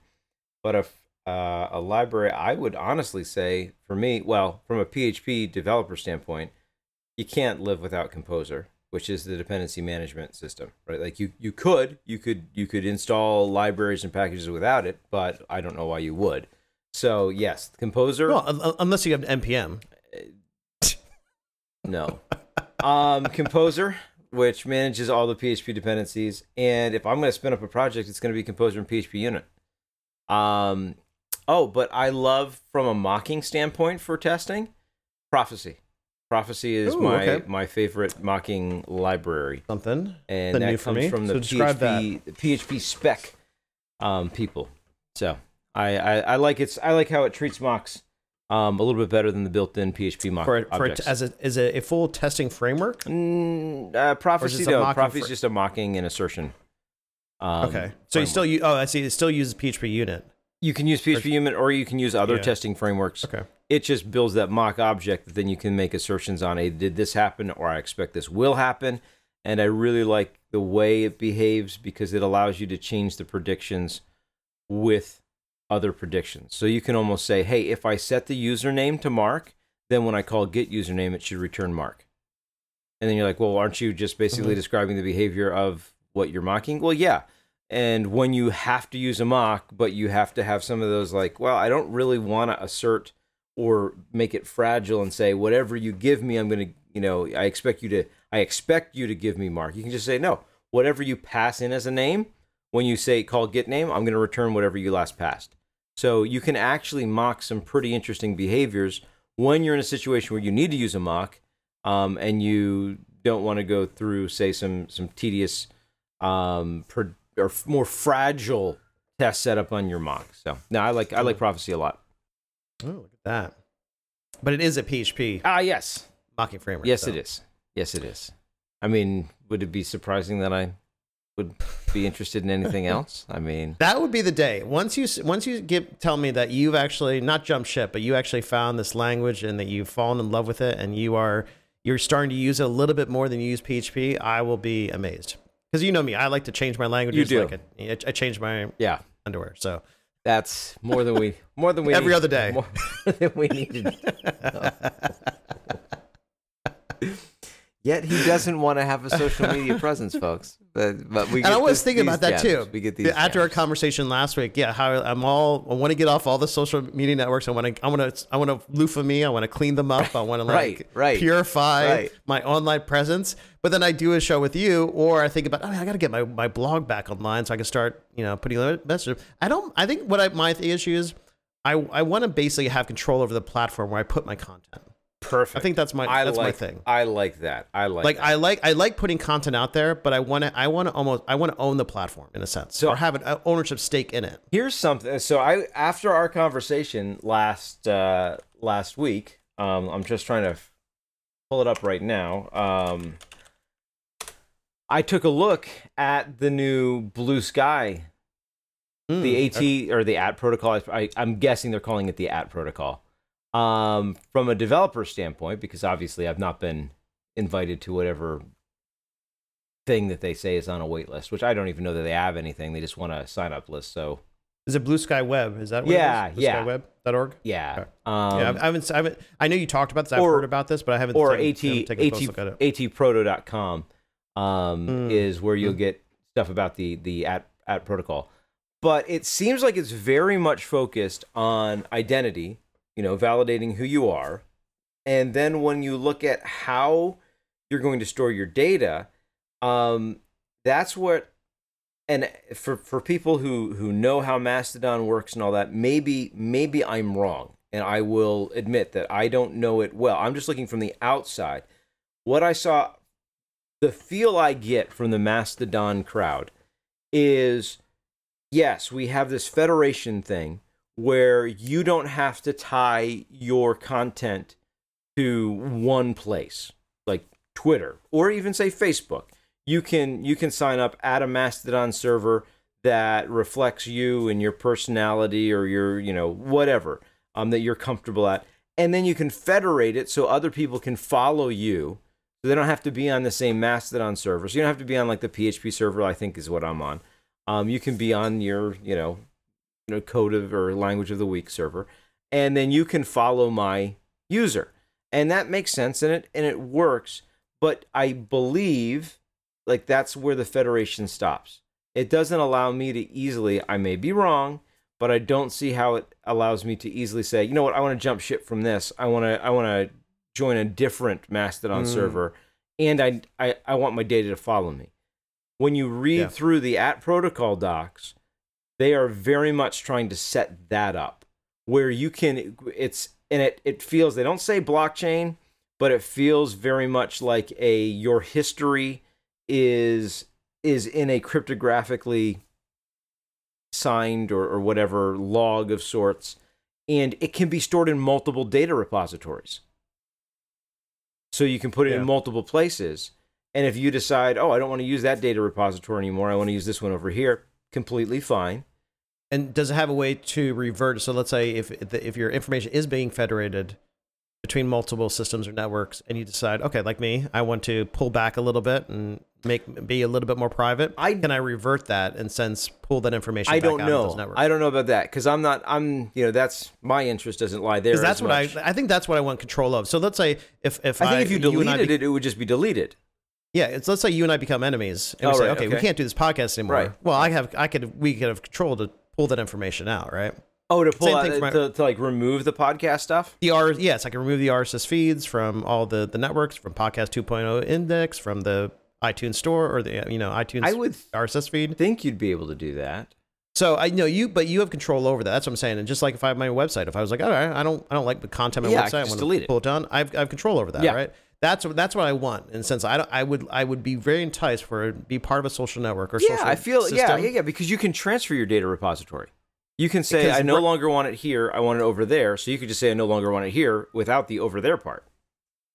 but if uh, a library, I would honestly say for me, well, from a PHP developer standpoint, you can't live without Composer, which is the dependency management system, right? Like you you could you could you could install libraries and packages without it, but I don't know why you would. So yes, Composer. well un- un- unless you have npm No. um, Composer, which manages all the PHP dependencies, and if I'm going to spin up a project, it's going to be Composer and PHP Unit. Um, oh, but I love from a mocking standpoint for testing, Prophecy. Prophecy is Ooh, my okay. my favorite mocking library, something and that new for comes me. from the So PHP the PHP spec um, people. So I, I I like its I like how it treats mocks um, a little bit better than the built-in PHP mock for, for it as a is it a full testing framework Mm, uh, prophecy, just a mocking Prophecy is just a mocking and assertion. Um, okay so you still use oh i see it still uses php unit you can use PHP Unit or you can use other Yeah. testing frameworks. okay It just builds that mock object that then you can make assertions on. Hey, did this happen? Or I expect this will happen. And I really like the way it behaves because it allows you to change the predictions with other predictions. So you can almost say, hey, if I set the username to Mark, then when I call get username, it should return Mark. And then you're like, well, aren't you just basically Mhm. describing the behavior of what you're mocking? Well, yeah. And when you have to use a mock, but you have to have some of those like, well, I don't really want to assert or make it fragile and say whatever you give me, I'm going to, you know, I expect you to, I expect you to give me Mark. You can just say no. Whatever you pass in as a name, when you say call get name, I'm going to return whatever you last passed. So you can actually mock some pretty interesting behaviors when you're in a situation where you need to use a mock, um, and you don't want to go through, say, some some tedious um, pro- or more fragile test setup on your mock. So no, I like I like prophecy a lot. Oh, look at that. But it is a PHP Ah, yes, mocking framework. yes, so. it is. Yes, it is. I mean, would it be surprising that I would be interested in anything else? I mean, That would be the day. Once you once you give tell me that you've actually not jumped ship, but you actually found this language and that you've fallen in love with it and you are you're starting to use it a little bit more than you use PHP, I will be amazed. Because you know me, I like to change my languages. do. Like I, I change my yeah, underwear. So that's more than we more than we Every need- other day. more than we needed. Yet he doesn't want to have a social media presence, folks. But, but we and I was thinking about that too. We get these after our conversation last week. Yeah, how I'm all I want to get off all the social media networks. I want to I want to I want to loofah me. I want to clean them up. I want to like Right, right, purify right. my online presence. But then I do a show with you, or I think about oh I got to get my, my blog back online so I can start you know putting messages. I don't. I think what I, my issue is. I, I want to basically have control over the platform where I put my content. Perfect. I think that's my I that's like, my thing. I like that. I like Like that. I like I like putting content out there, but I want to I want to almost I want to own the platform in a sense, So- or have an uh, ownership stake in it. Here's something. So I after our conversation last uh last week, um I'm just trying to pull it up right now. Um I took a look at the new Blue Sky, Mm, the AT or the AT protocol. I, I'm guessing they're calling it the AT protocol. Um from a developer standpoint because obviously I've not been invited to whatever thing that they say is on a wait list, which I don't even know that they have anything. They just want a sign up list. So Is it Blue Sky Web? Is that what Yeah, it is? Blue yeah. Sky Web.org? yeah. Okay. Um, yeah, I haven't, I haven't. I know you talked about this. I've or- heard about this, but I haven't. or taken, haven't AT, taken a close look at it. atproto.com um, Mm. is where you'll Mm. get stuff about the the at, at protocol. But it seems like it's very much focused on identity, you know, validating who you are. And then when you look at how you're going to store your data, um, that's what and for for people who who know how Mastodon works and all that, maybe maybe I'm wrong, and I will admit that I don't know it well. I'm just looking from the outside. What I saw, the feel I get from the Mastodon crowd is, yes, we have this federation thing where you don't have to tie your content to one place like Twitter or even say Facebook you can you can sign up at a Mastodon server that reflects you and your personality or your you know whatever um, that you're comfortable at, and then you can federate it so other people can follow you. So they don't have to be on the same Mastodon server. So you don't have to be on like the PHP server. I think is what I'm on. Um, you can be on your you know, you know code of or language of the week server, and then you can follow my user, and that makes sense and it and it works. But I believe like that's where the federation stops it doesn't allow me to easily i may be wrong but i don't see how it allows me to easily say you know what i want to jump ship from this i want to i want to join a different mastodon Mm. server and I, I i want my data to follow me when you read Yeah. through the at protocol docs they are very much trying to set that up where you can it's and it it feels they don't say blockchain but it feels very much like a your history is is in a cryptographically signed or, or whatever log of sorts and it can be stored in multiple data repositories so you can put it Yeah. in multiple places and if you decide oh i don't want to use that data repository anymore i want to use this one over here completely fine And does it have a way to revert? So let's say if if your information is being federated between multiple systems or networks, and you decide, okay, like me, I want to pull back a little bit and make be a little bit more private. I- can I revert that and since pull that information? i don't out of those know networks? i don't know about that because i'm not i'm you know that's my interest doesn't lie there that's what much. I I think that's what I want control of. So let's say if if I think if you I deleted be- it, it would just be deleted. yeah, it's let's say you and I become enemies, and we Oh, say, right, okay, we can't do this podcast anymore. Right. Well, I have I could we could have control to pull that information out, right? Oh, to pull Same out, thing for my- to, to like remove the podcast stuff. The R, yes, I can remove the RSS feeds from all the the networks, from Podcast 2.0 Index, from the iTunes Store, or the you know iTunes I would RSS feed. think you'd be able to do that. So I know you, but you have control over that. That's what I'm saying. And just like if I have my website, if I was like, all right, I don't I don't like the content on my Yeah, website, I want delete to it. pull it down. I've I have control over that, Yeah. right? That's that's what I want. And since I don't, I would I would be very enticed for be part of a social network or Yeah, social I feel yeah, system. yeah, yeah, because you can transfer your data repository. You can say Because I no longer want it here, I want it over there. So you could just say I no longer want it here without the over there part.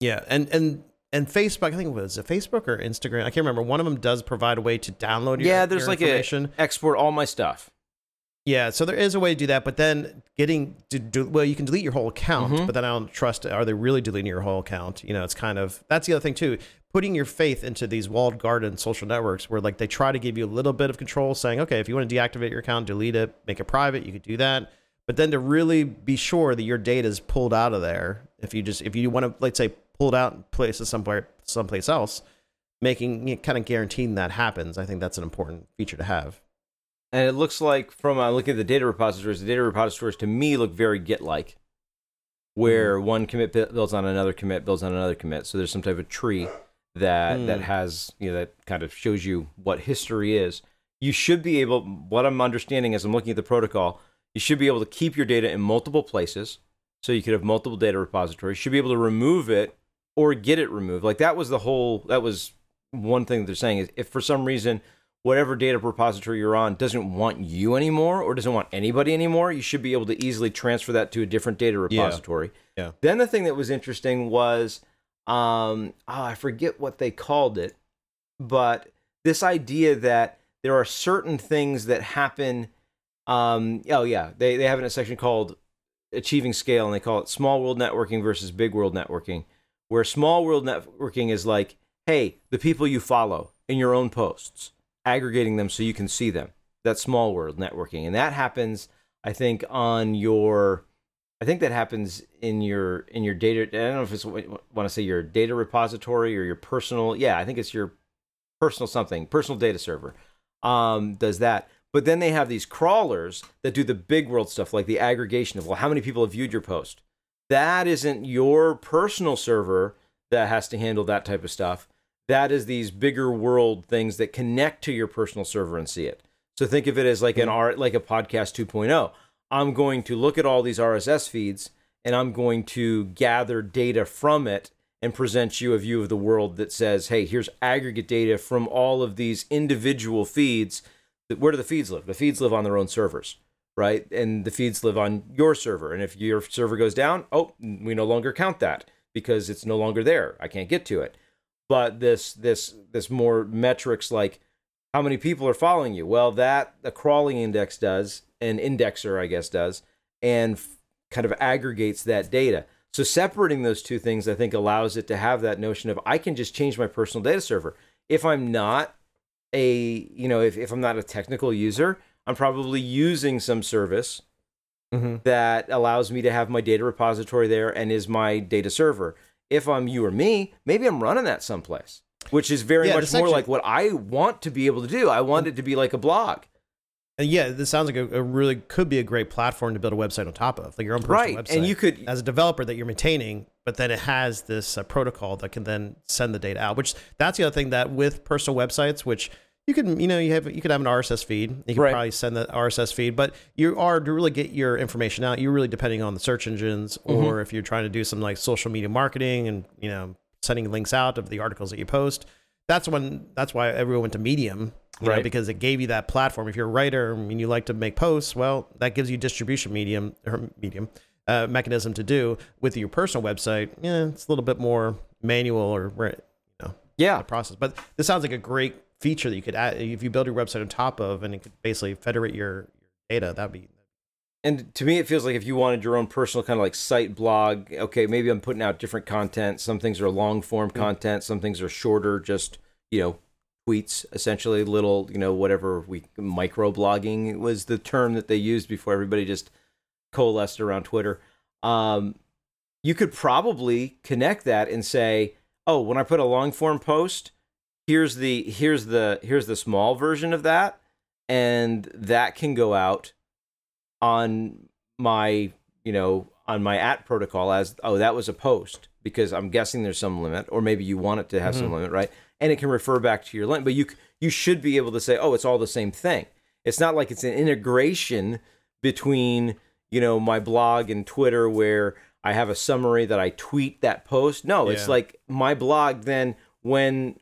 Yeah, and and and Facebook, I think it was it Facebook or Instagram. I can't remember. One of them does provide a way to download. Your, yeah, there's your like information. a export all my stuff. Yeah, so there is a way to do that, but then getting to do well, you can delete your whole account, Mhm. but then I don't trust. Are they really deleting your whole account? You know, it's kind of that's the other thing too. Putting your faith into these walled garden social networks, where like they try to give you a little bit of control, saying, okay, if you want to deactivate your account, delete it, make it private, you could do that. But then to really be sure that your data is pulled out of there, if you just if you want to, let's say, pull it out and place it somewhere someplace else, making you know, kind of guaranteeing that happens, I think that's an important feature to have. And it looks like from uh, looking at the data repositories, the data repositories to me look very Git like, where Mm-hmm. one commit builds on another commit, builds on another commit. So there's some type of tree that Mm. that has you know that kind of shows you what history is. You should be able. What I'm understanding as I'm looking at the protocol, you should be able to keep your data in multiple places. So you could have multiple data repositories. You should be able to remove it or get it removed. Like that was the whole. That was one thing they're saying is if for some reason whatever data repository you're on doesn't want you anymore or doesn't want anybody anymore, you should be able to easily transfer that to a different data repository. Yeah. Then the thing that was interesting was, um, oh, I forget what they called it, but this idea that there are certain things that happen. Um, oh yeah, they they have it in a section called achieving scale, and they call it small world networking versus big world networking. Where small world networking is like, hey, the people you follow in your own posts, aggregating them so you can see them. That small world networking, and that happens, I think, on your. I think that happens in your in your data. I don't know if it's want to say your data repository or your personal. Yeah, I think it's your personal something, personal data server. Um, does that. But then they have these crawlers that do the big world stuff, like the aggregation of well, how many people have viewed your post. That isn't your personal server that has to handle that type of stuff. That is these bigger world things that connect to your personal server and see it. So think of it as like an hmm. art, like a podcast 2.0. I'm going to look at all these RSS feeds and I'm going to gather data from it and present you a view of the world that says, hey, here's aggregate data from all of these individual feeds. Where do the feeds live? The feeds live on their own servers, right? And the feeds live on your server. And if your server goes down, oh, we no longer count that because it's no longer there. I can't get to it. But this this this more metrics like how many people are following you? Well, that a crawling index does, an indexer, I guess, does, and f- kind of aggregates that data. So separating those two things, I think, allows it to have that notion of I can just change my personal data server. If I'm not a, you know, if, if I'm not a technical user, I'm probably using some service Mm-hmm. that allows me to have my data repository there and is my data server. If I'm you or me, maybe I'm running that someplace, which is very Yeah, much more actually- like what I want to be able to do. I want it to be like a blog. And yeah, this sounds like a, a really could be a great platform to build a website on top of, like your own personal Right, website. and you could- as a developer that you're maintaining, but then it has this uh, protocol that can then send the data out. Which that's the other thing that with personal websites, which you can, you know, you have you could have an RSS feed. You can Right. probably send the RSS feed, but you are to really get your information out. You're really depending on the search engines, Mm-hmm. or if you're trying to do some like social media marketing and you know sending links out of the articles that you post. That's when that's why everyone went to Medium, you know, Right. because it gave you that platform. If you're a writer and you like to make posts, well, that gives you distribution medium or medium uh, mechanism to do with your personal website. Yeah, it's a little bit more manual or you know Yeah, process. But this sounds like a great feature that you could add if you build your website on top of, and it could basically federate your, your data. That'd be and to me it feels like if you wanted your own personal kind of like site blog okay maybe i'm putting out different content. Some things are long form content. Some things are shorter just you know tweets essentially little you know whatever we micro blogging was the term that they used before everybody just coalesced around twitter. Um, you could probably connect that and say oh when i put a long form post here's the here's the here's the small version of that and that can go out on my you know on my at protocol as oh that was a post because i'm guessing there's some limit or maybe you want it to have some mm-hmm. limit right and it can refer back to your link but you you should be able to say oh it's all the same thing it's not like it's an integration between you know my blog and twitter where I have a summary that I tweet that post. No, it's like my blog. Then when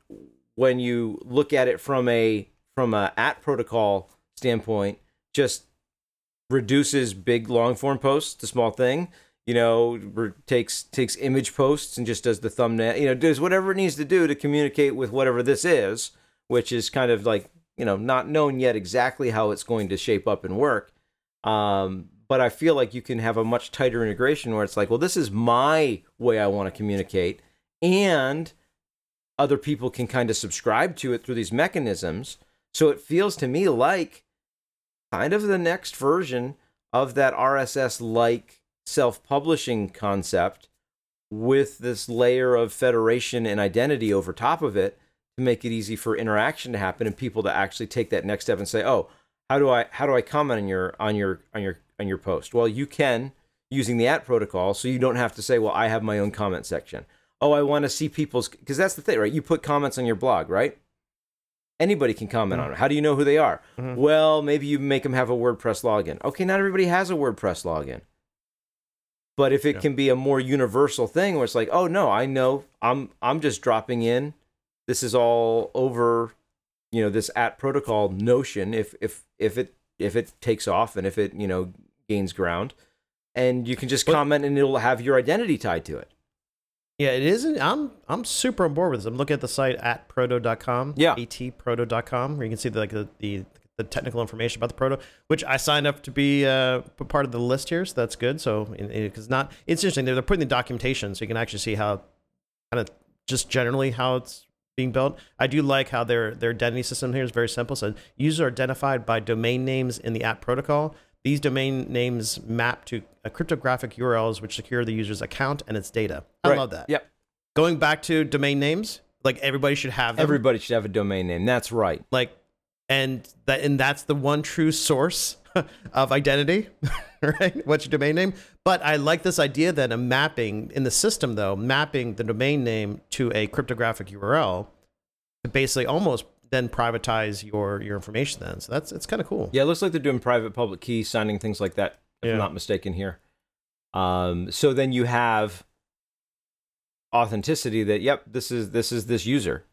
when you look at it from a from a at protocol standpoint, just reduces big long form posts to small thing. You know, re- takes takes image posts and just does the thumbnail. You know, does whatever it needs to do to communicate with whatever this is, which is kind of like you know not known yet exactly how it's going to shape up and work. Um, but I feel like you can have a much tighter integration where it's like, well, this is my way I want to communicate, and other people can kind of subscribe to it through these mechanisms. So it feels to me like kind of the next version of that RSS like self publishing concept with this layer of federation and identity over top of it to make it easy for interaction to happen and people to actually take that next step and say, "Oh, how do I how do I comment on your on your on your on your post?" Well, you can using the at protocol, so you don't have to say, "Well, I have my own comment section." Oh, I want to see people's because that's the thing, right? You put comments on your blog, right? Anybody can comment mm-hmm. on it. How do you know who they are? Mm-hmm. Well, maybe you make them have a WordPress login. Okay, not everybody has a WordPress login. But if it Yeah. can be a more universal thing where it's like, oh no, I know I'm I'm just dropping in. This is all over, you know, this at protocol notion. If if if it if it takes off and if it you know gains ground, and you can just But- comment and it'll have your identity tied to it. Yeah, it isn't. I'm I'm super on board with this. I'm looking at the site at proto.com. Yeah. atproto.com, where you can see the, like the, the the technical information about the proto, which I signed up to be uh, part of the list here, so that's good. So because not, it's interesting. They're, they're putting the documentation, so you can actually see how kind of just generally how it's being built. I do like how their their identity system here is very simple. So users are identified by domain names in the AT protocol. These domain names map to uh, cryptographic URLs which secure the user's account and its data. I Right. love that. Yep. Going back to domain names, like everybody should have them. Everybody should have a domain name. That's right. like, and that and that's the one true source of identity, right? What's your domain name? But I like this idea that a mapping in the system, though, mapping the domain name to a cryptographic URL to basically almost then privatize your your information. Then, so that's it's kind of cool. Yeah, it looks like they're doing private public key signing things like that. If Yeah. I'm not mistaken here. Um, so then you have authenticity that yep, this is this is this user,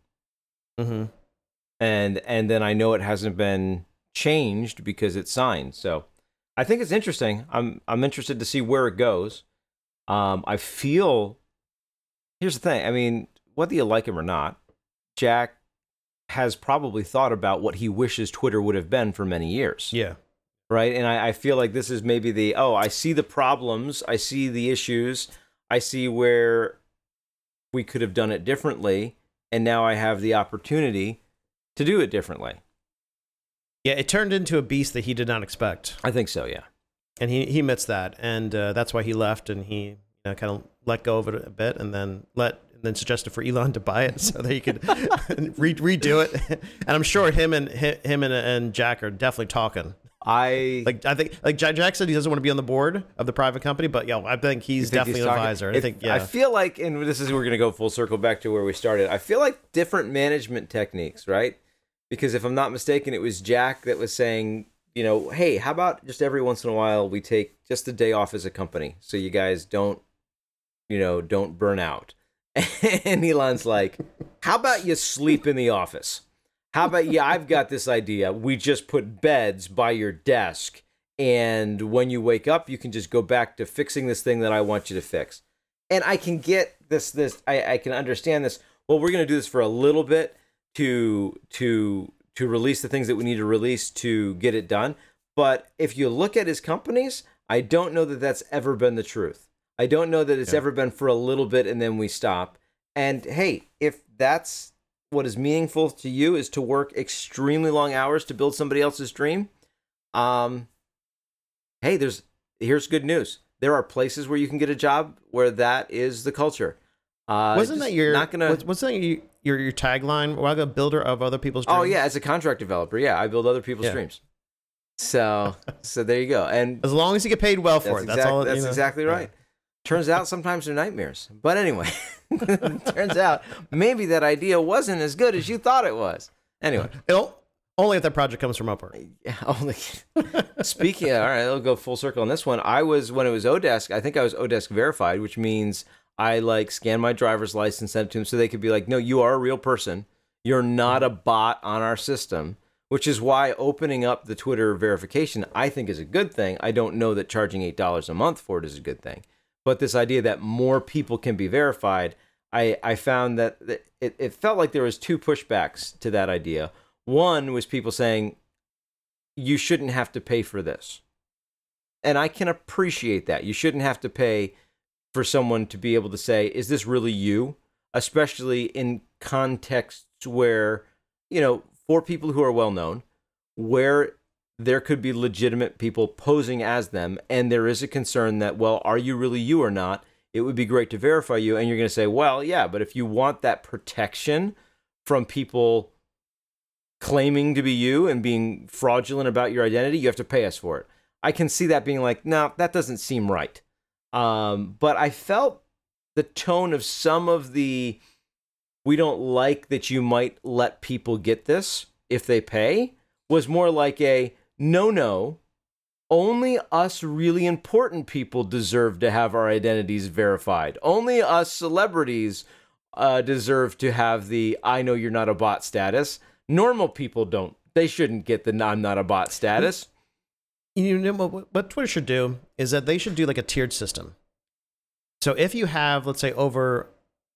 Mm-hmm. and and then I know it hasn't been changed because it's signed. So I think it's interesting. I'm I'm interested to see where it goes. Um, I feel here's the thing. I mean, whether you like him or not, Jack has probably thought about what he wishes Twitter would have been for many years Yeah. right? And I, I feel like this is maybe the oh, I see the problems, I see the issues, I see where we could have done it differently, and now I have the opportunity to do it differently. Yeah, it turned into a beast that he did not expect. I think so, yeah. and he he admits that, and uh, that's why he left, and he you know, kind of let go of it a bit, and then let and then suggested for Elon to buy it so that he could re- redo it. And I'm sure him and him and, and Jack are definitely talking. I Like I think like Jack, Jack said he doesn't want to be on the board of the private company, but yeah, I think he's think definitely he's an advisor. I think yeah, I feel like, and this is we're going to go full circle back to where we started. I feel like different management techniques, right? Because if I'm not mistaken, it was Jack that was saying, you know, hey, how about just every once in a while we take just a day off as a company, so you guys don't, you know, don't burn out. And Elon's like, how about you sleep in the office? How about yeah, I've got this idea. We just put beds by your desk, and when you wake up, you can just go back to fixing this thing that I want you to fix. And I can get this. This I, I can understand this. Well, we're gonna do this for a little bit to to to release the things that we need to release to get it done. But if you look at his companies, I don't know that that's ever been the truth. I don't know that it's Yeah. ever been for a little bit and then we stop. And hey, if that's what is meaningful to you is to work extremely long hours to build somebody else's dream, um, hey, there's here's good news. There are places where you can get a job where that is the culture. Uh, wasn't that your not gonna? was, wasn't that your your, your tagline? Well, a builder of other people's dreams. oh yeah, as a contract developer, yeah, I build other people's Yeah. dreams. So so there you go. And as long as you get paid well for that's, it, that's all. that's you know. exactly Yeah. Turns out sometimes they're nightmares. But anyway, turns out maybe that idea wasn't as good as you thought it was. Anyway, It al- Only if that project comes from Upwork. Yeah, only. Speaking, all right, I'll go full circle on this one. I was when it was Odesk. I think I was Odesk verified, which means I like scan my driver's license, send it to them, so they could be like, "No, you are a real person. You're not a bot on our system." Which is why opening up the Twitter verification, I think, is a good thing. I don't know that charging eight dollars a month for it is a good thing, but this idea that more people can be verified, I I found that it, it felt like there was two pushbacks to that idea. One was people saying you shouldn't have to pay for this. And I can appreciate that. You shouldn't have to pay for someone to be able to say, is this really you? Especially in contexts where, you know, for people who are well known, where there could be legitimate people posing as them, and there is a concern that, well, are you really you or not? It would be great to verify you. And you're going to say, well, yeah, but if you want that protection from people claiming to be you and being fraudulent about your identity, you have to pay us for it. I can see that being like, no, that doesn't seem right. Um, but I felt the tone of some of the we don't like that you might let people get this if they pay was more like a no, no. Only us really important people deserve to have our identities verified. Only us celebrities uh, deserve to have the I know you're not a bot status Normal people don't. They shouldn't get the I'm not a bot status. You know what, what Twitter should do is that they should do like a tiered system. So if you have, let's say, over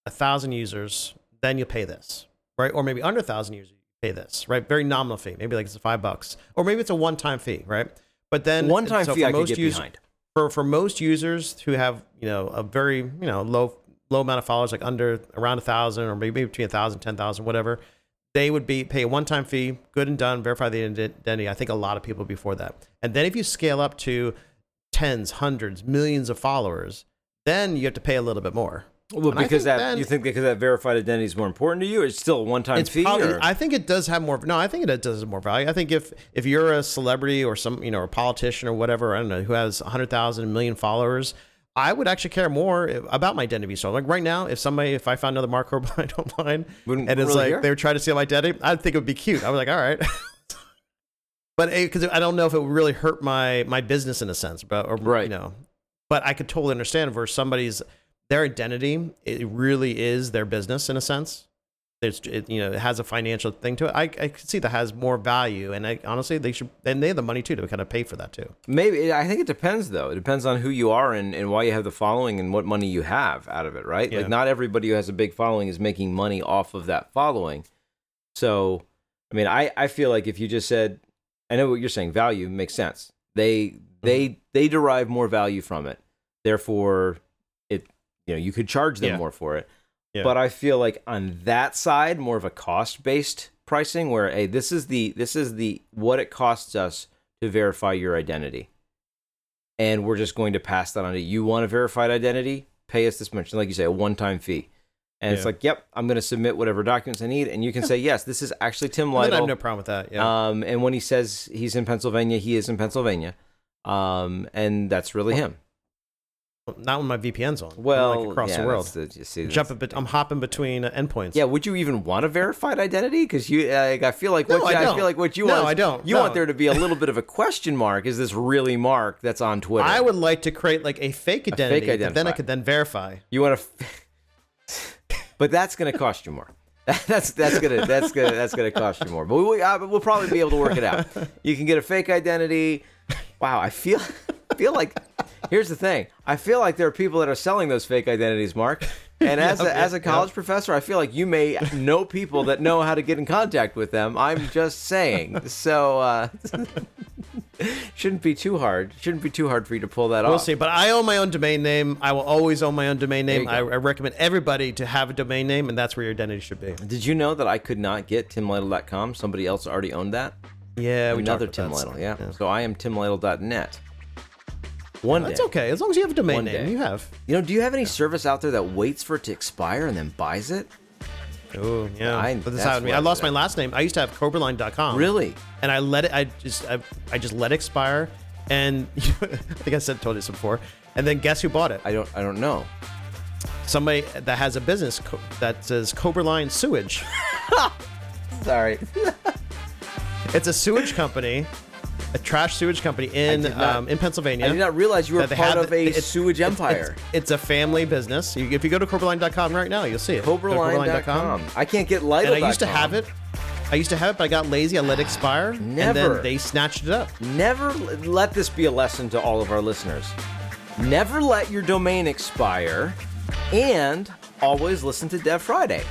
a thousand users, then you pay this, right? Or maybe under a thousand users, pay this, right? Very nominal fee. Maybe like it's five bucks, or maybe it's a one-time fee, right? But then one-time so fee for I could most get users, behind. For for most users who have you know a very you know low low amount of followers, like under around a thousand, or maybe between a thousand, ten thousand, whatever they would be pay a one-time fee, good and done, verify the identity. I think a lot of people before that, and then if you scale up to tens, hundreds, millions of followers, then you have to pay a little bit more. Well, And because that then- you think because that verified identity is more important to you, or it's still a one-time It's fee. probably, I think it does have more. No, I think it does have more value. I think if if you're a celebrity or some you know a politician or whatever, I don't know, who has a hundred thousand, a million followers. I would actually care more about my identity. So, like right now, if somebody, if I found another Mark Corbin online, Wouldn't and it's really like they were trying to steal my identity, I'd think it would be cute. I was like, all right, but eh, because I don't know if it would really hurt my my business in a sense, but or Right. you know, but I could totally understand where somebody's their identity it really is their business in a sense. There's it, you know it has a financial thing to it. I I could see that has more value, and I honestly they should and they have the money too to kind of pay for that too. Maybe I think it depends though. It depends on who you are and, and why you have the following and what money you have out of it, right? Yeah. Like not everybody who has a big following is making money off of that following. So, I mean, I, I feel like if you just said, I know what you're saying, value makes sense. They mm-hmm. they they derive more value from it. Therefore, you know you could charge them Yeah. more for it. Yeah. But I feel like on that side, more of a cost based pricing, where hey, this is the this is the what it costs us to verify your identity, and we're just going to pass that on to you. You want a verified identity? Pay us this much, and like you say, a one time fee. And it's like, yep, I'm going to submit whatever documents I need, and you can say yes, this is actually Tim then I have no problem with that. Yeah. Um, and when he says he's in Pennsylvania, he is in Pennsylvania, um, and that's really him. Not when my VPN's on. Well, like across yeah, the world. the- you see, Jump that's- a bit. I'm hopping between uh, endpoints. Yeah, would you even want a verified identity? Because you, like, I feel like what I you, I, don't. feel like what you No, want. I don't. You No. want there to be a little bit of a question mark. Is this really Mark that's on Twitter? I would like to create like a fake identity, that then I could then verify. You want to, but that's going to cost you more. That's that's gonna that's gonna that's gonna cost you more. But we, uh, we'll probably be able to work it out. You can get a fake identity. Wow, I feel I feel like here's the thing. I feel like there are people that are selling those fake identities, Mark. And as a, Yep, as a yep, college professor, I feel like you may know people that know how to get in contact with them. I'm just saying. So uh, shouldn't be too hard. Shouldn't be too hard for you to pull that off. We'll see. But I own my own domain name. I will always own my own domain name. I. I recommend everybody to have a domain name, and that's where your identity should be. Did you know that I could not get timlytle.com? Somebody else already owned that. Yeah, we Another Tim about that, Lytle, so, yeah. So I am timlytle.net. One That's day. okay as long as you have a domain One name. day. You have. You know, do you have any service out there that waits for it to expire and then buys it? Oh yeah. I- but this that's happened to me. what I I lost did. my last name. I used to have Coberline.com. Really? And I let it. I just. I, I just let it expire. And I think I said told you this before. And then guess who bought it? I don't. I don't know. Somebody that has a business co- that says Coberline Sewage. Sorry. It's a sewage company, a trash sewage company in not- um, in Pennsylvania. I did not realize you were part of a sewage empire. It's, it's a family business. You, if you go to CobraLine.com right now, you'll see it. Cobraline.com. I can't get light. And I used to have it. I used to have it, but I got lazy. I let it expire. And then they snatched it up. Never let this be a lesson to all of our listeners. Never let your domain expire, and always listen to Dev Friday.